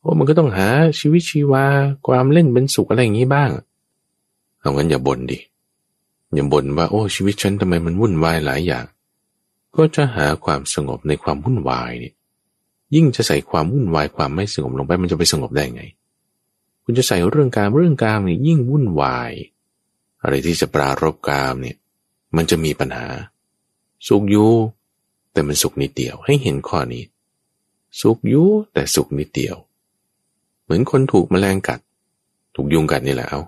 โอ้มันก็ต้องหาชีวิตชีวาความเล่นเป็นสุขอะไรอย่างนี้บ้างเอางั้นอย่าบ่นดิ อย่าบ่นว่าโอ้ชีวิตฉันทำไมมันวุ่นวายหลายอย่าง ก็จะหาความสงบในความวุ่นวายนี่ยิ่งจะใส่ความวุ่นวายความไม่สงบลงไปมันจะไปสงบได้ไง คุณจะใส่เรื่องการเรื่องการเนี่ยยิ่งวุ่นวาย อะไรที่จะปรารบกามเนี่ยมันจะมีปัญหา สุขอยู่แต่มันสุขนิดเดียวให้เห็นข้อนี้ สุขอยู่แต่สุขนิดเดียว เหมือนคนถูกแมลงกัด ถูกยุงกัดนี่แหละเอา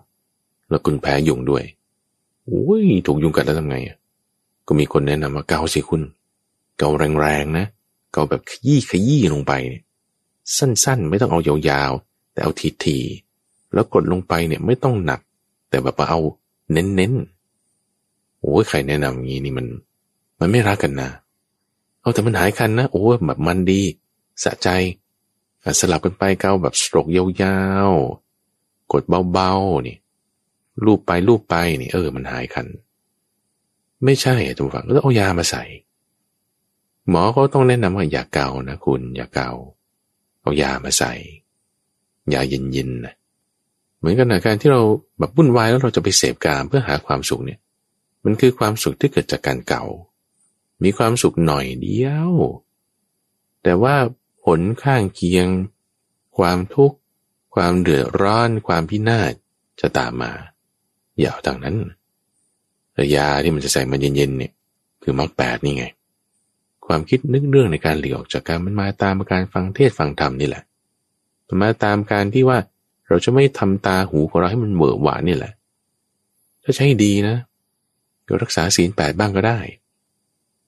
แล้วคุณแพ้ยุงด้วย โอ้ยถูกยุงกัดแล้วทำไงอะก็มีคนแนะนำว่าเกาสิคุณ เกาแรงๆนะ เกาแบบขยี้ขยี้ลงไปเนี่ยสั้นๆ ไม่ต้องเอายาวๆ แต่เอาทีๆ แล้วกดลงไปเนี่ยไม่ต้องหนัก แต่แบบว่าเอาเน้นๆ โอ้ยใครแนะนำอย่างนี้นี่มัน มันไม่รักกันนะ เอาแต่มันหายคันนะ โอ้แบบมันดีสะใจ สลับกันไปเกาแบบสโตรกยาวๆ กดเบาๆนี่ ลูบไปลูบไปนี่เออ มันหายคัน ไม่ใช่ทุกฝังก็ต้องเอายามาใส่ หมอก็ต้องแนะนำว่าอย่าเกานะคุณอย่าเกาเอายามาใส่ยาเย็นๆนะเหมือนกันนะการที่เราแบบวุ่นวายแล้วเราจะไปเสพกามเพื่อหาความสุขเนี่ย มันคือความสุขที่เกิดจากการเก่า มีความสุขหน่อยเดียว แต่ว่าผลข้างเคียง ความทุกข์ ความเดือดร้อน ความพินาศจะตามมา ย่าเอาทางนั้นยาที่มันจะใส่มาเย็นๆเนี่ยคือมรรคแปดนี่ไง ความคิดนึกเรื่องในการหลีกออกจากการมันมาตามการฟังเทศฟังธรรมนี่แหละมันมาตามการที่ว่าเราจะไม่ทำตาหูของเราให้มันเบื่อหวานนี่แหละ ถ้าใช้ดีนะก็รักษาศีลแปดบ้างก็ได้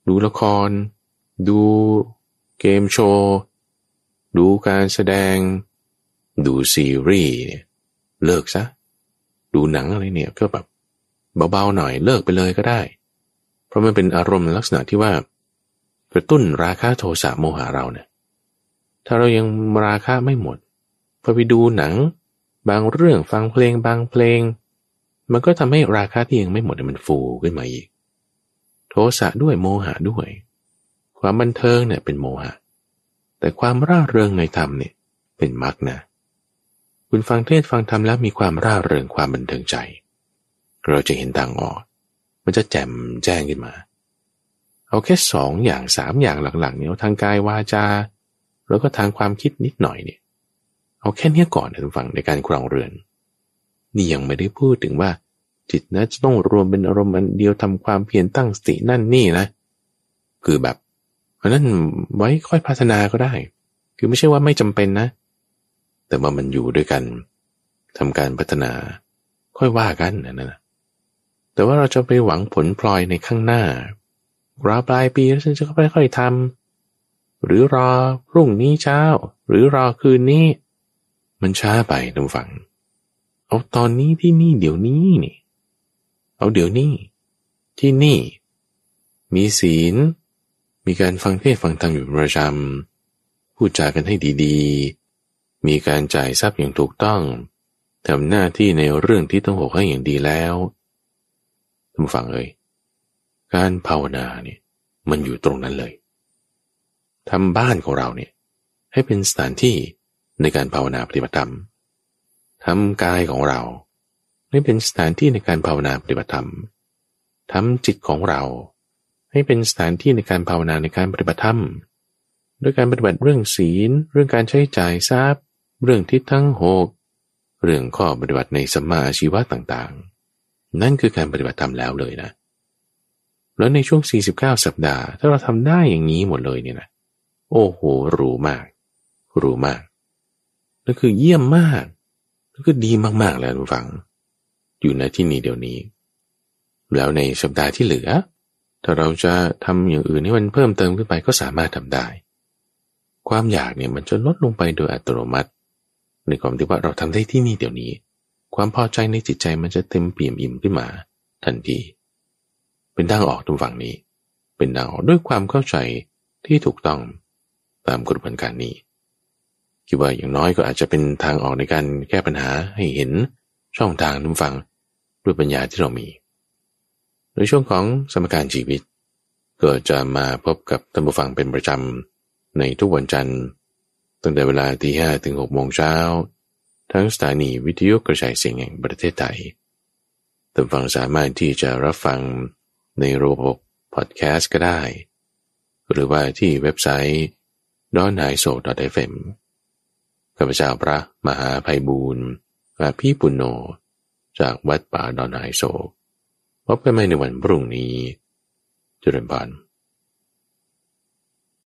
ดูละคร ดูเกมโชว์ดูการแสดง ดูซีรีส์เนี่ยเลิกซะ ดูหนังอะไรเนี่ยก็แบบเบาๆหน่อยเลิกไปเลยก็ได้ เพราะมันเป็นอารมณ์ลักษณะที่ว่ากระตุ้นราคะโทสะโมหะเราเนี่ย ถ้าเรายังราคะไม่หมดพอไปดูหนัง บางเรื่องฟังเพลงบางเพลง มันก็ทำให้ราคะที่ยังไม่หมดมันฟูขึ้นมาอีก โทสะด้วยโมหะด้วย ความบันเทิงเนี่ยเป็นโมหะ แต่ความร่าเริงในธรรมเนี่ยเป็นมรรคนะ คุณฟังเทศฟังธรรมแล้วมีความร่าเริงความบันเทิงใจ เราจะเห็นต่างออก มันจะแจ่มแจ้งขึ้นมา เอาแค่สองอย่างสามอย่างหลังๆเนี่ยทางกายวาจา แล้วก็ทางความคิดนิดหน่อยเนี่ย เอาแค่นี้ก่อนนะทุกฝั่งในการครองเรือน นี่ยังไม่ได้พูดถึงว่า จิตนะจะต้องรวมเป็นอารมณ์อันเดียวทำความเพียรตั้งสตินั่นนี่นะคือแบบเพราะนั้นไว้ค่อยพัฒนาก็ได้ คือไม่ใช่ว่าไม่จำเป็นนะ แต่ว่ามันอยู่ด้วยกันทำการพัฒนา ค่อยว่ากันนะนะแต่ว่าเราจะไปหวังผลพลอยในข้างหน้ารอปลายปีแล้วฉันจะค่อยๆทำหรือรอพรุ่งนี้เช้า หรือรอคืนนี้ มันช้าไปทุกฝัง เอาตอนนี้ที่นี่เดี๋ยวนี้นี่ เอาเดี๋ยวนี้ ที่นี่ มีศีล มีการฟังเทศฟังธรรมอยู่ประจำพูดจากันให้ดีๆ มีการจ่ายทรัพย์อย่างถูกต้องทำหน้าที่ในเรื่องที่ต้องหกให้อย่างดีแล้วท่านฟังเลยการภาวนาเนี่ยมันอยู่ตรงนั้นเลยทำบ้านของเราเนี่ยให้เป็นสถานที่ในการภาวนาปฏิบัติธรรมทำกายของเราให้เป็นสถานที่ในการภาวนาปฏิบัติธรรมทำจิตของเรา ให้เป็นสถานที่ในการภาวนาในการปฏิบัติธรรมด้วยการปฏิบัติเรื่องศีล เรื่องการใช้จ่ายทรัพย์ เรื่องทิศทั้งหกเรื่องข้อปฏิบัติในสมาชีวะต่างๆ นั่นคือการปฏิบัติธรรมแล้วเลยนะ แล้วในช่วง 49 สัปดาห์ ถ้าเราทำได้อย่างนี้หมดเลยเนี่ยนะ โอ้โห รู้มาก รู้มาก นั่นคือเยี่ยมมาก นั่นคือดีมากๆแล้วทุกฝัง อยู่ในที่นี้เดี๋ยวนี้ แล้วในสัปดาห์ที่เหลือ ถ้าเราจะทำอย่างอื่นให้มันเพิ่มเติมขึ้นไปก็สามารถทำได้ ความอยากเนี่ยมันจะลดลงไปโดยอัตโนมัติ ในความที่ว่าเราทำได้ที่นี่เดี๋ยวนี้ ความพอใจในจิตใจมันจะเต็มเปี่ยมอิ่มขึ้นมา ทันที เป็นทางออกตรงฝั่งนี้ เป็นทางออกด้วยความเข้าใจที่ถูกต้องตามกระบวนการนี้คิดว่าอย่างน้อยก็อาจจะเป็นทางออกในการแก้ปัญหาให้เห็นช่องทางทุกฝั่งด้วยปัญญาที่เรามีในช่วงของสมการชีวิต ก็จะมาพบกับท่านผู้ฟังเป็นประจำในทุกวันจันทร์ ตั้งแต่เวลาตีห้ถึงหกโมงเช้า ทั้งสถานีวิทยุกระจายเสียงแห่งประเทศไทยท่านฟังสามารถที่จะรับฟังในระบบพอดแคสต์ก็ได้ หรือว่าที่เว็บไซต์ d o n i s o f m ข้าพเจ้าพระมหาภัยบูรณ์อาภีปุณโญจากวัดป่าดอนไฮโศกพบกันใหม่ในวันพรุ่งนี้เจริญพร